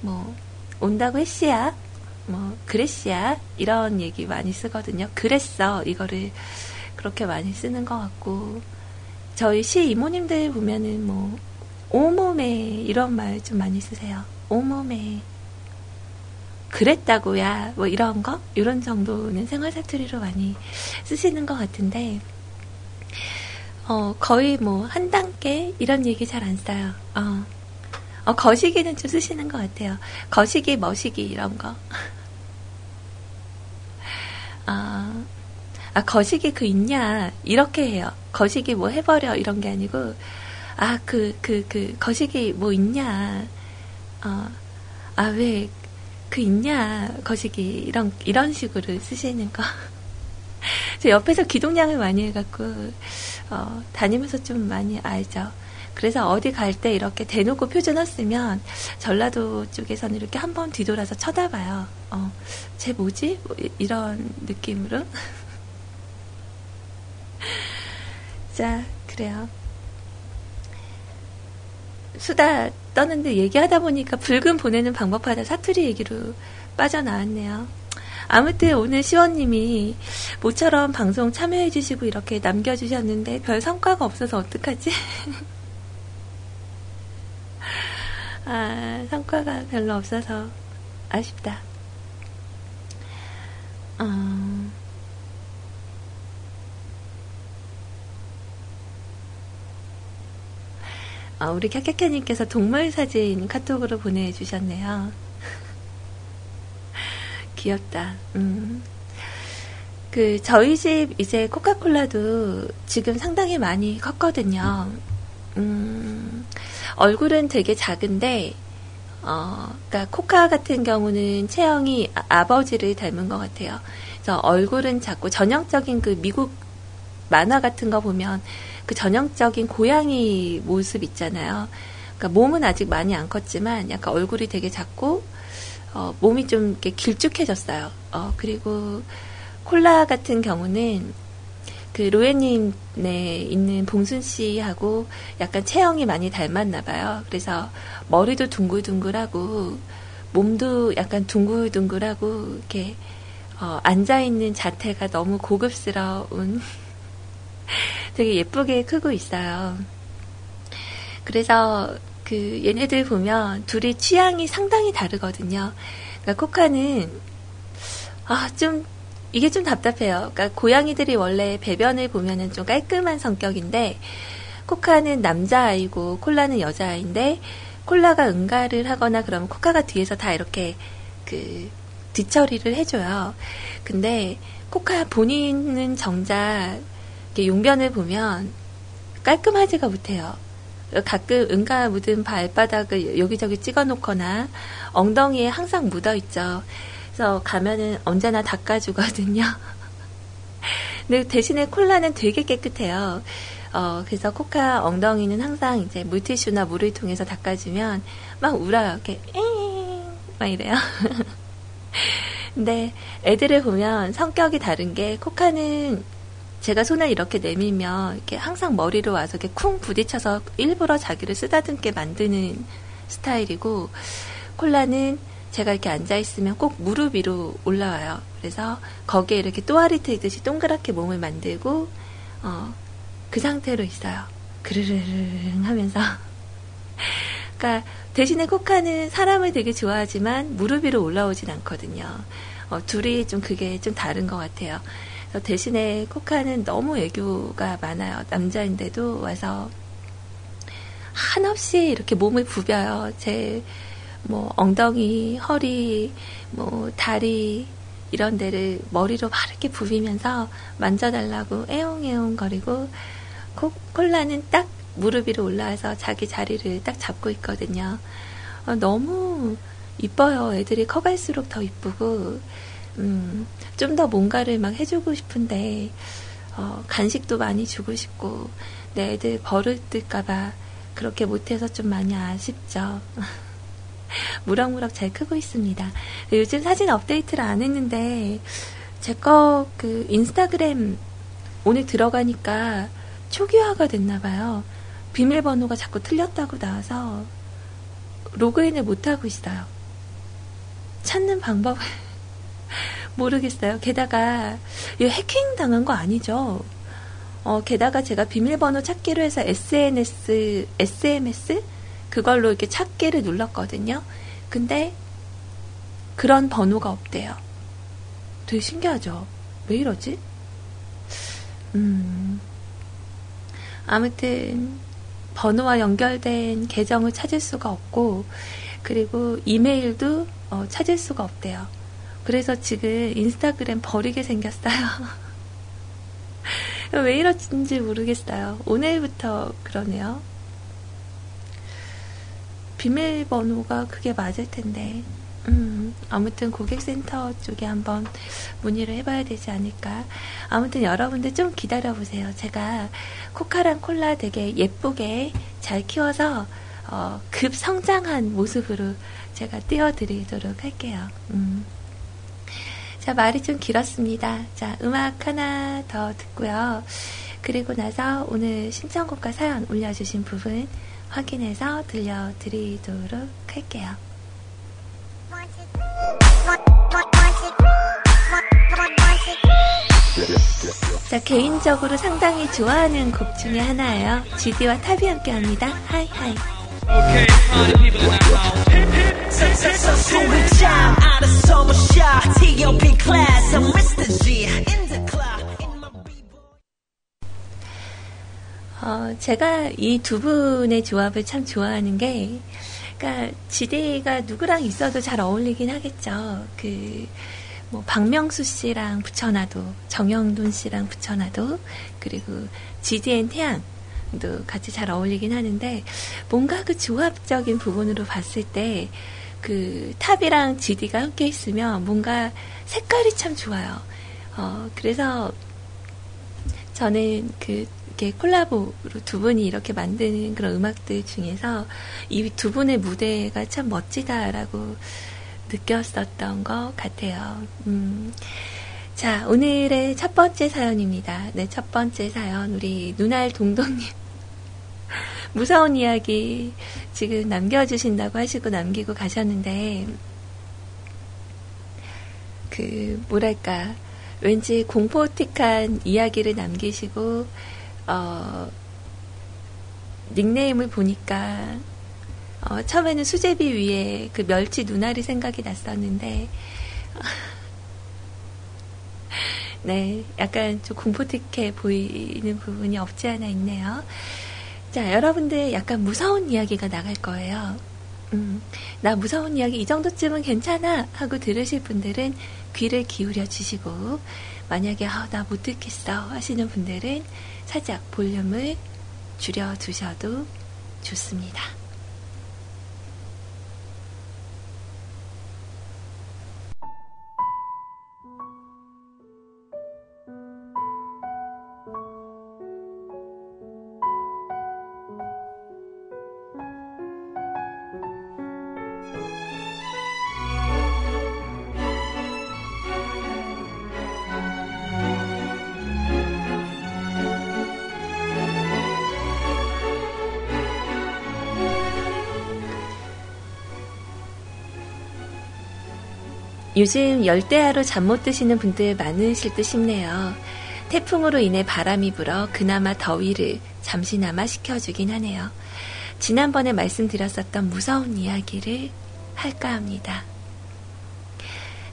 뭐 온다고 했시야 뭐 그랬시야 이런 얘기 많이 쓰거든요. 그랬어 이거를 그렇게 많이 쓰는 것 같고 저희 시 이모님들 보면은 뭐 오몸에 이런 말 좀 많이 쓰세요. 오몸에 그랬다고야 뭐 이런 거 이런 정도는 생활 사투리로 많이 쓰시는 것 같은데 어 거의 뭐 한 단계 이런 얘기 잘 안 써요. 어. 어 거시기는 좀 쓰시는 것 같아요. 거시기 머시기 이런 거. 아, 아, 거시기 그 있냐. 이렇게 해요. 거시기 뭐 해버려. 이런 게 아니고, 아, 그, 그, 그, 거시기 뭐 있냐. 어, 아, 왜, 그 있냐. 거시기. 이런, 이런 식으로 쓰시는 거. 저 옆에서 기동량을 많이 해갖고, 어, 다니면서 좀 많이 알죠. 그래서 어디 갈 때 이렇게 대놓고 표준어 쓰면 전라도 쪽에서는 이렇게 한번 뒤돌아서 쳐다봐요. 어, 쟤 뭐지? 뭐 이런 느낌으로. 자, 그래요. 수다 떠는데 얘기하다 보니까 붉은 보내는 방법 하다 사투리 얘기로 빠져나왔네요. 아무튼 오늘 시원님이 모처럼 방송 참여해주시고 이렇게 남겨주셨는데 별 성과가 없어서 어떡하지? 아, 성과가 별로 없어서 아쉽다. 어... 아, 우리 캬캬캬님께서 동물 사진 카톡으로 보내주셨네요. 귀엽다. 음. 그, 저희 집 이제 코카콜라도 지금 상당히 많이 컸거든요. 음, 얼굴은 되게 작은데, 어, 그니까 코카 같은 경우는 체형이 아, 버지를 닮은 것 같아요. 그래서 얼굴은 작고 전형적인 그 미국 만화 같은 거 보면 그 전형적인 고양이 모습 있잖아요. 그러니까 몸은 아직 많이 안 컸지만 약간 얼굴이 되게 작고 어, 몸이 좀 이렇게 길쭉해졌어요. 어, 그리고 콜라 같은 경우는 그 로에님네 있는 봉순 씨하고 약간 체형이 많이 닮았나 봐요. 그래서 머리도 둥글둥글하고 몸도 약간 둥글둥글하고 이렇게 어, 앉아 있는 자태가 너무 고급스러운 되게 예쁘게 크고 있어요. 그래서 그 얘네들 보면 둘이 취향이 상당히 다르거든요. 그러니까 코카는 아, 좀 이게 좀 답답해요. 그러니까 고양이들이 원래 배변을 보면은 좀 깔끔한 성격인데 코카는 남자아이고 콜라는 여자아이인데 콜라가 응가를 하거나 그러면 코카가 뒤에서 다 이렇게 그 뒤처리를 해줘요. 근데 코카 본인은 정작 용변을 보면 깔끔하지가 못해요. 가끔 응가 묻은 발바닥을 여기저기 찍어 놓거나 엉덩이에 항상 묻어 있죠. 그래서 가면은 언제나 닦아주거든요. 근데 대신에 콜라는 되게 깨끗해요. 어, 그래서 코카 엉덩이는 항상 이제 물티슈나 물을 통해서 닦아주면 막 울어요. 이렇게! 막 이래요. 근데 애들을 보면 성격이 다른 게 코카는 제가 손을 이렇게 내밀면 이렇게 항상 머리로 와서 이렇게 쿵 부딪혀서 일부러 자기를 쓰다듬게 만드는 스타일이고 콜라는 제가 이렇게 앉아 있으면 꼭 무릎 위로 올라와요. 그래서 거기에 이렇게 또아리 트듯이 동그랗게 몸을 만들고 어, 그 상태로 있어요. 그르르르 하면서. 그러니까 대신에 코카는 사람을 되게 좋아하지만 무릎 위로 올라오진 않거든요. 어, 둘이 좀 그게 좀 다른 것 같아요. 대신에 코카는 너무 애교가 많아요. 남자인데도 와서 한없이 이렇게 몸을 부벼요. 제 뭐 엉덩이, 허리, 뭐 다리 이런 데를 머리로 막 이렇게 부비면서 만져달라고 애용애용 거리고 코, 콜라는 딱 무릎 위로 올라와서 자기 자리를 딱 잡고 있거든요. 어, 너무 이뻐요. 애들이 커갈수록 더 이쁘고 음, 좀 더 뭔가를 막 해주고 싶은데, 어, 간식도 많이 주고 싶고, 내 애들 버릇들까봐 그렇게 못해서 좀 많이 아쉽죠. 무럭무럭 잘 크고 있습니다. 요즘 사진 업데이트를 안 했는데, 제 거 그 인스타그램 오늘 들어가니까 초기화가 됐나봐요. 비밀번호가 자꾸 틀렸다고 나와서 로그인을 못하고 있어요. 찾는 방법을 모르겠어요. 게다가 이 해킹 당한 거 아니죠? 어, 게다가 제가 비밀번호 찾기로 해서 SNS, SMS 그걸로 이렇게 찾기를 눌렀거든요. 근데 그런 번호가 없대요. 되게 신기하죠? 왜 이러지? 음, 아무튼 번호와 연결된 계정을 찾을 수가 없고 그리고 이메일도 어, 찾을 수가 없대요. 그래서 지금 인스타그램 버리게 생겼어요. 왜 이러는지 모르겠어요. 오늘부터 그러네요. 비밀번호가 그게 맞을 텐데. 음, 아무튼 고객센터 쪽에 한번 문의를 해봐야 되지 않을까. 아무튼 여러분들 좀 기다려보세요. 제가 코카랑 콜라 되게 예쁘게 잘 키워서, 어, 급 성장한 모습으로 제가 띄워드리도록 할게요. 음. 자, 말이 좀 길었습니다. 자, 음악 하나 더 듣고요. 그리고 나서 오늘 신청곡과 사연 올려주신 부분 확인해서 들려드리도록 할게요. 자, 개인적으로 상당히 좋아하는 곡 중에 하나예요. GD와 탑이 함께 합니다. High High. 어, 제가 이 두 분의 조합을 참 좋아하는 게, 그니까, 지대가 누구랑 있어도 잘 어울리긴 하겠죠. 그, 뭐, 박명수 씨랑 붙여놔도, 정영돈 씨랑 붙여놔도, 그리고 지디앤 태양, 도 같이 잘 어울리긴 하는데 뭔가 그 조합적인 부분으로 봤을 때 그 탑이랑 GD가 함께 있으면 뭔가 색깔이 참 좋아요. 어, 그래서 저는 그 이렇게 콜라보로 두 분이 이렇게 만드는 그런 음악들 중에서 이 두 분의 무대가 참 멋지다라고 느꼈었던 것 같아요. 음. 자, 오늘의 첫 번째 사연입니다. 네, 첫 번째 사연. 우리 눈알 동동님. 무서운 이야기 지금 남겨주신다고 하시고 남기고 가셨는데, 그, 뭐랄까, 왠지 공포틱한 이야기를 남기시고, 어, 닉네임을 보니까, 어, 처음에는 수제비 위에 그 멸치 눈알이 생각이 났었는데, 네, 약간 좀 공포틱해 보이는 부분이 없지 않아 있네요. 자, 여러분들 약간 무서운 이야기가 나갈 거예요. 음, 나 무서운 이야기 이 정도쯤은 괜찮아 하고 들으실 분들은 귀를 기울여 주시고 만약에 아, 나 못 듣겠어 하시는 분들은 살짝 볼륨을 줄여 두셔도 좋습니다. 요즘 열대야로 잠 못 드시는 분들 많으실 듯 싶네요. 태풍으로 인해 바람이 불어 그나마 더위를 잠시나마 식혀주긴 하네요. 지난번에 말씀드렸었던 무서운 이야기를 할까 합니다.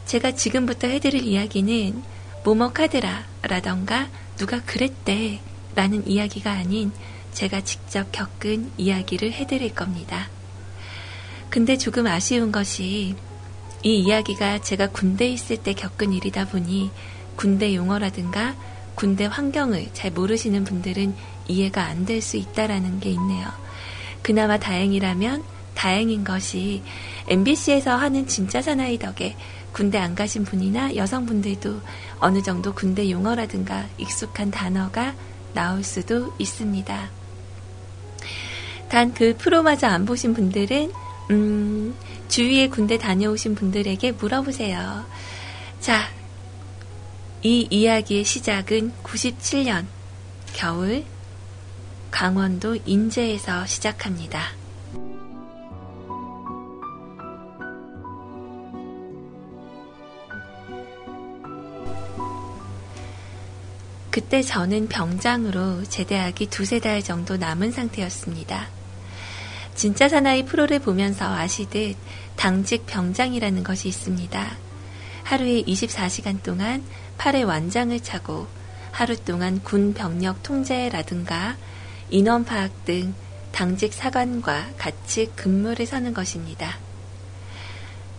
제가 지금부터 해드릴 이야기는 모모카드라 라던가 누가 그랬대 라는 이야기가 아닌 제가 직접 겪은 이야기를 해드릴 겁니다. 근데 조금 아쉬운 것이 이 이야기가 제가 군대에 있을 때 겪은 일이다 보니 군대 용어라든가 군대 환경을 잘 모르시는 분들은 이해가 안 될 수 있다라는 게 있네요. 그나마 다행이라면 다행인 것이 MBC에서 하는 진짜 사나이 덕에 군대 안 가신 분이나 여성분들도 어느 정도 군대 용어라든가 익숙한 단어가 나올 수도 있습니다. 단 그 프로마저 안 보신 분들은 음, 주위에 군대 다녀오신 분들에게 물어보세요. 자, 이 이야기의 시작은 97년 겨울 강원도 인제에서 시작합니다. 그때 저는 병장으로 제대하기 두세 달 정도 남은 상태였습니다. 진짜 사나이 프로를 보면서 아시듯 당직 병장이라는 것이 있습니다. 하루에 24시간 동안 팔에 완장을 차고 하루 동안 군 병력 통제라든가 인원 파악 등 당직 사관과 같이 근무를 서는 것입니다.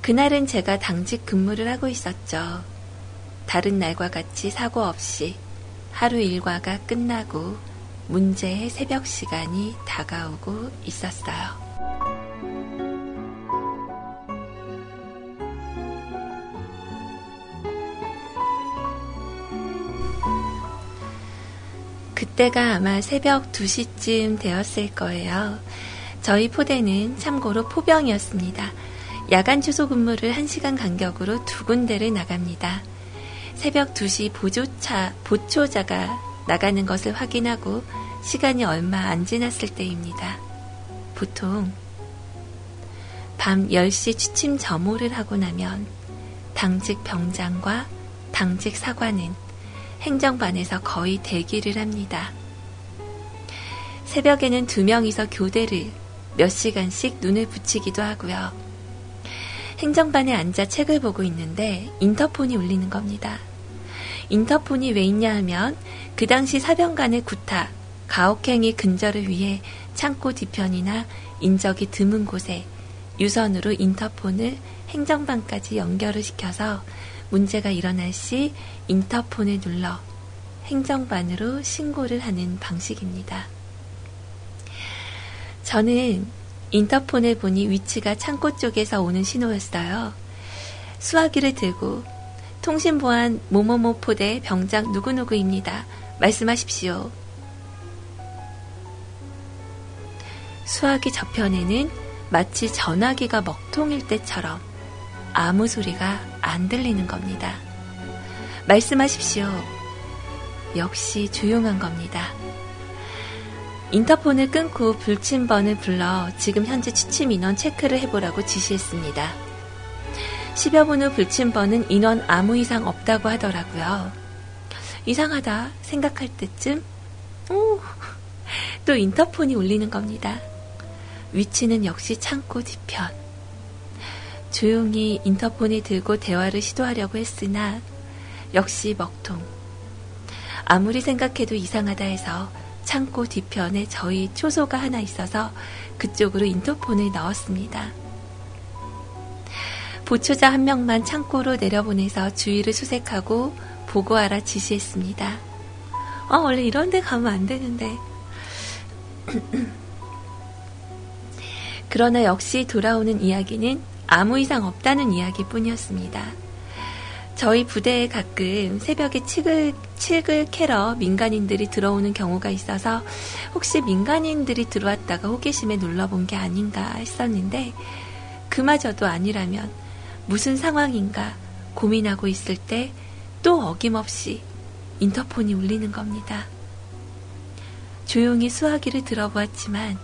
그날은 제가 당직 근무를 하고 있었죠. 다른 날과 같이 사고 없이 하루 일과가 끝나고 문제의 새벽 시간이 다가오고 있었어요. 그때가 아마 새벽 2시쯤 되었을 거예요. 저희 포대는 참고로 포병이었습니다. 야간 주소 근무를 1시간 간격으로 두 군데를 나갑니다. 새벽 2시 보조차, 보초자가 나가는 것을 확인하고 시간이 얼마 안 지났을 때입니다. 보통 밤 10시 취침 점호를 하고 나면 당직 병장과 당직 사관은 행정반에서 거의 대기를 합니다. 새벽에는 두 명이서 교대를 몇 시간씩 눈을 붙이기도 하고요. 행정반에 앉아 책을 보고 있는데 인터폰이 울리는 겁니다. 인터폰이 왜 있냐 하면 그 당시 사병간의 구타, 가혹행위 근절을 위해 창고 뒤편이나 인적이 드문 곳에 유선으로 인터폰을 행정반까지 연결을 시켜서 문제가 일어날 시 인터폰을 눌러 행정반으로 신고를 하는 방식입니다. 저는 인터폰을 보니 위치가 창고 쪽에서 오는 신호였어요. 수화기를 들고 통신보안 모모모 포대 병장 누구누구입니다. 말씀하십시오. 수화기 저편에는 마치 전화기가 먹통일 때처럼 아무 소리가 안 들리는 겁니다. 말씀하십시오. 역시 조용한 겁니다. 인터폰을 끊고 불침번을 불러 지금 현재 취침 인원 체크를 해보라고 지시했습니다. 10여 분 후 불침번은 인원 아무 이상 없다고 하더라고요. 이상하다 생각할 때쯤 오, 또 인터폰이 울리는 겁니다. 위치는 역시 창고 뒤편. 조용히 인터폰을 들고 대화를 시도하려고 했으나 역시 먹통. 아무리 생각해도 이상하다 해서 창고 뒤편에 저희 초소가 하나 있어서 그쪽으로 인터폰을 넣었습니다. 보초자 한 명만 창고로 내려보내서 주위를 수색하고 보고하라 지시했습니다. 어, 원래 이런 데 가면 안 되는데. 그러나 역시 돌아오는 이야기는 아무 이상 없다는 이야기 뿐이었습니다. 저희 부대에 가끔 새벽에 칙을, 칙을 캐러 민간인들이 들어오는 경우가 있어서 혹시 민간인들이 들어왔다가 호기심에 눌러본 게 아닌가 했었는데 그마저도 아니라면 무슨 상황인가 고민하고 있을 때 또 어김없이 인터폰이 울리는 겁니다. 조용히 수화기를 들어보았지만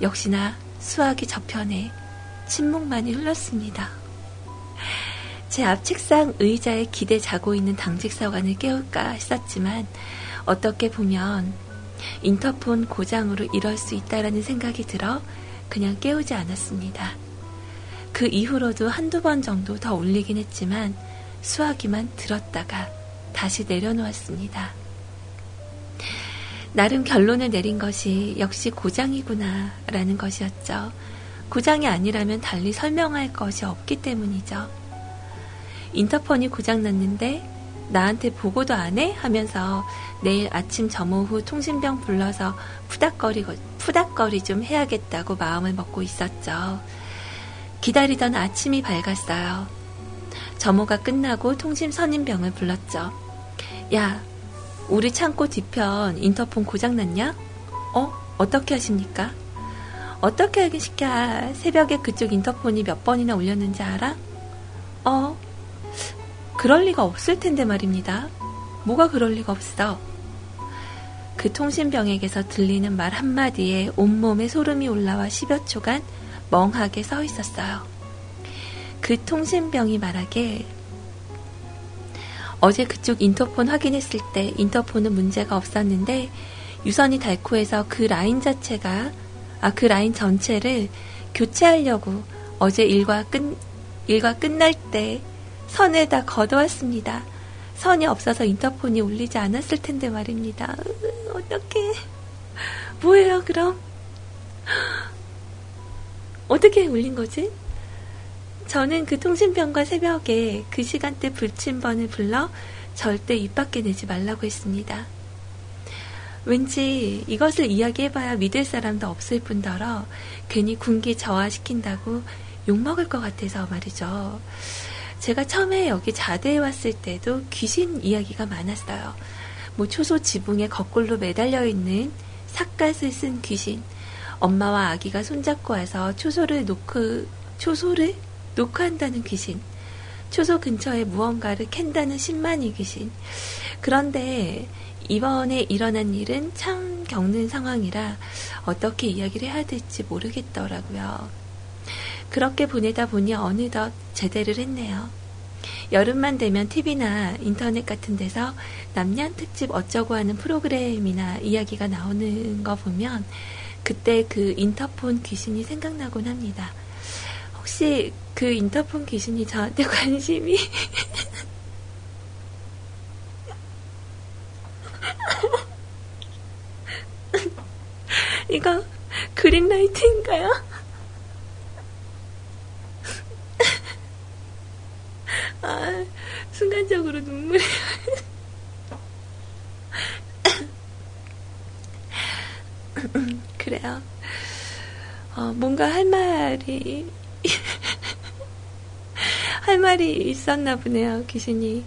역시나 수화기 저편에 침묵만이 흘렀습니다. 제 앞 책상 의자에 기대 자고 있는 당직사관을 깨울까 했었지만 어떻게 보면 인터폰 고장으로 이럴 수 있다라는 생각이 들어 그냥 깨우지 않았습니다. 그 이후로도 한두 번 정도 더 울리긴 했지만 수화기만 들었다가 다시 내려놓았습니다. 나름 결론을 내린 것이 역시 고장이구나 라는 것이었죠. 고장이 아니라면 달리 설명할 것이 없기 때문이죠. 인터폰이 고장났는데 나한테 보고도 안 해? 하면서 내일 아침 점호 후 통신병 불러서 푸닥거리, 푸닥거리 좀 해야겠다고 마음을 먹고 있었죠. 기다리던 아침이 밝았어요. 점호가 끝나고 통신 선임병을 불렀죠. 야, 우리 창고 뒤편 인터폰 고장났냐? 어? 어떻게 하십니까? 어떻게 하긴 시켜? 새벽에 그쪽 인터폰이 몇 번이나 울렸는지 알아? 어? 그럴 리가 없을 텐데 말입니다. 뭐가 그럴 리가 없어? 그 통신병에게서 들리는 말 한마디에 온몸에 소름이 올라와 10여 초간 멍하게 서 있었어요. 그 통신병이 말하길 어제 그쪽 인터폰 확인했을 때 인터폰은 문제가 없었는데 유선이 닳고 해서 그 라인 자체가 아 그 라인 전체를 교체하려고 어제 일과 끝 일과 끝날 때 선에다 걷어왔습니다. 선이 없어서 인터폰이 울리지 않았을 텐데 말입니다. 어떻게 뭐예요 그럼? 어떻게 울린 거지? 저는 그 통신병과 새벽에 그 시간대 불침번을 불러 절대 입 밖에 내지 말라고 했습니다. 왠지 이것을 이야기해봐야 믿을 사람도 없을 뿐더러 괜히 군기 저하시킨다고 욕먹을 것 같아서 말이죠. 제가 처음에 여기 자대에 왔을 때도 귀신 이야기가 많았어요. 뭐 초소 지붕에 거꾸로 매달려 있는 삿갓을 쓴 귀신, 엄마와 아기가 손잡고 와서 초소를 놓고, 초소를 놓고 한다는 귀신, 초소 근처에 무언가를 캔다는 신만이 귀신. 그런데 이번에 일어난 일은 참 겪는 상황이라 어떻게 이야기를 해야 될지 모르겠더라고요. 그렇게 보내다 보니 어느덧 제대를 했네요. 여름만 되면 TV나 인터넷 같은 데서 남년 특집 어쩌고 하는 프로그램이나 이야기가 나오는 거 보면 그때 그 인터폰 귀신이 생각나곤 합니다. 혹시 그 인터폰 귀신이 저한테 관심이 이거 그린라이트인가요? 아, 순간적으로 눈물이 그래요. 어, 뭔가 할 말이 할 말이 있었나 보네요, 귀신이.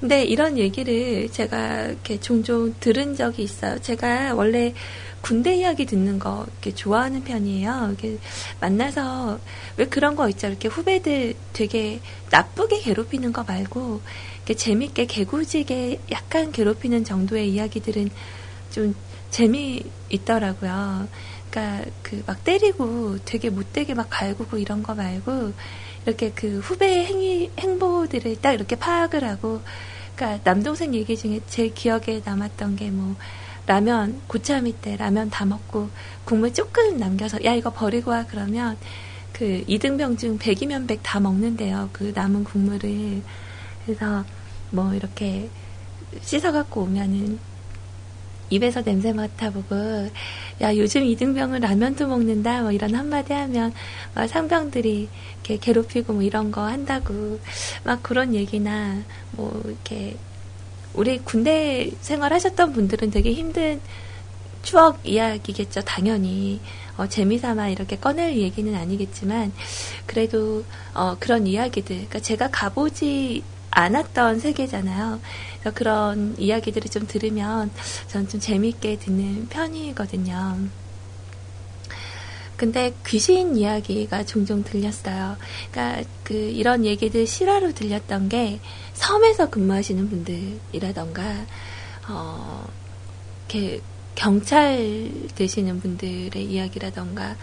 근데 이런 얘기를 제가 이렇게 종종 들은 적이 있어요. 제가 원래 군대 이야기 듣는 거 이렇게 좋아하는 편이에요. 이렇게 만나서 왜 그런 거 있죠. 이렇게 후배들 되게 나쁘게 괴롭히는 거 말고 이렇게 재밌게 개구지게 약간 괴롭히는 정도의 이야기들은 좀 재미 있더라고요. 그러니까 그 막 때리고 되게 못되게 막 갈구고 이런 거 말고 이렇게 그 후배의 행위 행보들을 딱 이렇게 파악을 하고 그러니까 남동생 얘기 중에 제일 기억에 남았던 게 뭐 라면 고참이 때 라면 다 먹고 국물 조금 남겨서 야 이거 버리고 와 그러면 그 이등병 중 100이면 100다 먹는데요. 그 남은 국물을 그래서 뭐 이렇게 씻어갖고 오면은 입에서 냄새 맡아보고 야 요즘 이등병은 라면도 먹는다 뭐 이런 한마디 하면 막 상병들이 이렇게 괴롭히고 뭐 이런 거 한다고 막 그런 얘기나 뭐 이렇게 우리 군대 생활하셨던 분들은 되게 힘든 추억 이야기겠죠 당연히. 어, 재미삼아 이렇게 꺼낼 얘기는 아니겠지만 그래도 어, 그런 이야기들. 그러니까 제가 가보지 않았던 세계잖아요. 그래서 그런 이야기들을 좀 들으면 저는 좀 재미있게 듣는 편이거든요. 근데 귀신 이야기가 종종 들렸어요. 그러니까 그 이런 얘기들 실화로 들렸던 게 섬에서 근무하시는 분들이라던가 어 이렇게 경찰 되시는 분들의 이야기라던가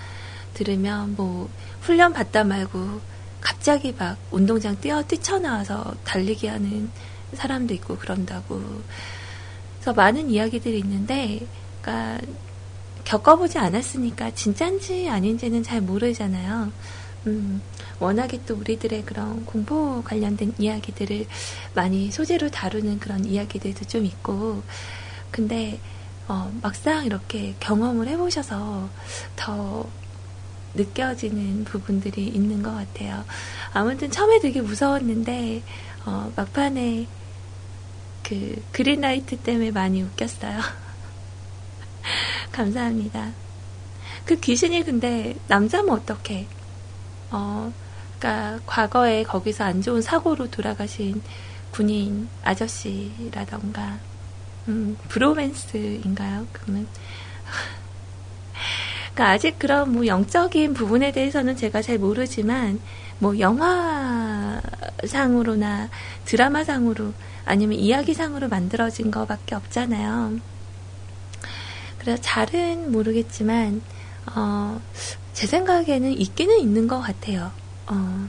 들으면 뭐 훈련 받다 말고 갑자기 막 운동장 뛰어 뛰쳐나와서 달리기 하는 사람도 있고 그런다고. 그래서 많은 이야기들이 있는데, 그러니까 겪어보지 않았으니까 진짠지 아닌지는 잘 모르잖아요. 음, 워낙에 또 우리들의 그런 공포 관련된 이야기들을 많이 소재로 다루는 그런 이야기들도 좀 있고, 근데 어, 막상 이렇게 경험을 해보셔서 더 느껴지는 부분들이 있는 것 같아요. 아무튼 처음에 되게 무서웠는데 어, 막판에 그 그린라이트 때문에 많이 웃겼어요. 감사합니다. 그 귀신이 근데 남자면 어떡해? 어, 그니까 과거에 거기서 안 좋은 사고로 돌아가신 군인 아저씨라던가 음, 브로맨스인가요? 그러면 그러니까 아직 그런 뭐 영적인 부분에 대해서는 제가 잘 모르지만 뭐 영화상으로나 드라마상으로 아니면 이야기상으로 만들어진 거밖에 없잖아요. 그래서 잘은 모르겠지만 어, 제 생각에는 있기는 있는 것 같아요. 어,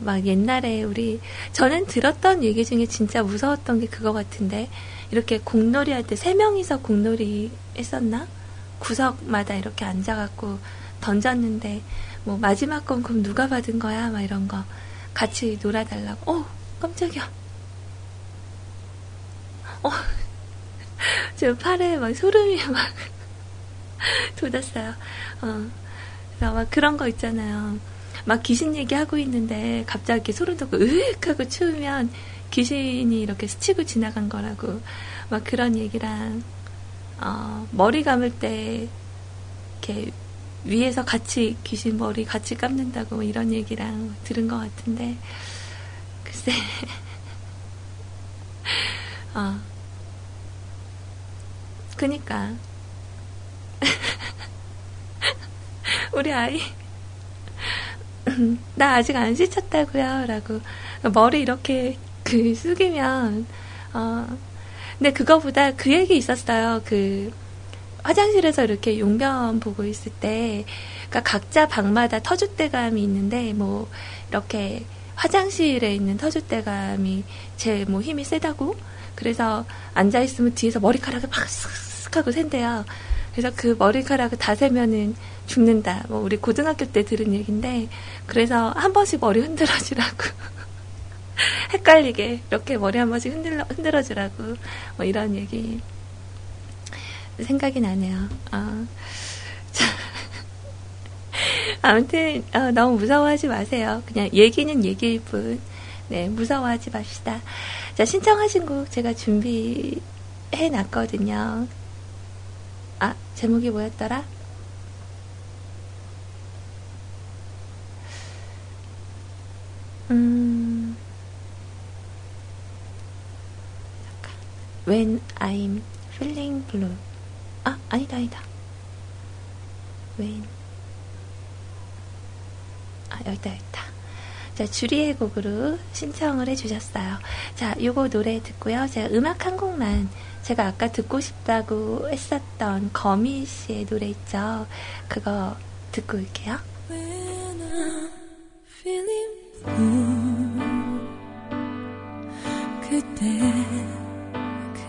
막 옛날에 우리 저는 들었던 얘기 중에 진짜 무서웠던 게 그거 같은데 이렇게 공놀이 할 때 세 명이서 공놀이 했었나? 구석마다 이렇게 앉아갖고 던졌는데 뭐 마지막 건 그럼 누가 받은 거야? 막 이런 거 같이 놀아달라고. 어 깜짝이야. 어 지금 팔에 막 소름이 막 돋았어요. 어 그래서 막 그런 거 있잖아요. 막 귀신 얘기하고 있는데 갑자기 소름 돋고 으윽 하고 추우면 귀신이 이렇게 스치고 지나간 거라고 막 그런 얘기랑 어, 머리 감을 때 이렇게 위에서 같이 귀신 머리 같이 감는다고 뭐 이런 얘기랑 들은 것 같은데 글쎄. 어 그니까. 우리 아이. 나 아직 안 씻었다고요 라고. 머리 이렇게 그 숙이면 어 근데 그거보다 그 얘기 있었어요. 그 화장실에서 이렇게 용변 보고 있을 때, 그러니까 각자 방마다 터줏대감이 있는데, 뭐, 이렇게 화장실에 있는 터줏대감이 제 뭐 힘이 세다고? 그래서 앉아 있으면 뒤에서 머리카락을 막 쓱쓱 하고 샌대요. 그래서 그 머리카락을 다 세면은 죽는다. 뭐, 우리 고등학교 때 들은 얘기인데, 그래서 한 번씩 머리 흔들어주라고. 헷갈리게 이렇게 머리 한 번씩 흔들어, 흔들어주라고 뭐 이런 얘기 생각이 나네요. 어. 자, 아무튼 어, 너무 무서워하지 마세요. 그냥 얘기는 얘기일 뿐. 네, 무서워하지 맙시다. 자, 신청하신 곡 제가 준비해 놨거든요. 아, 제목이 뭐였더라? 음, When I'm feeling blue. 아, 아니다, 아니다. When. 아, 여기다, 여기다. 자, 주리의 곡으로 신청을 해주셨어요. 자, 요거 노래 듣고요. 제가 음악 한 곡만 제가 아까 듣고 싶다고 했었던 거미 씨의 노래 있죠. 그거 듣고 올게요. 그때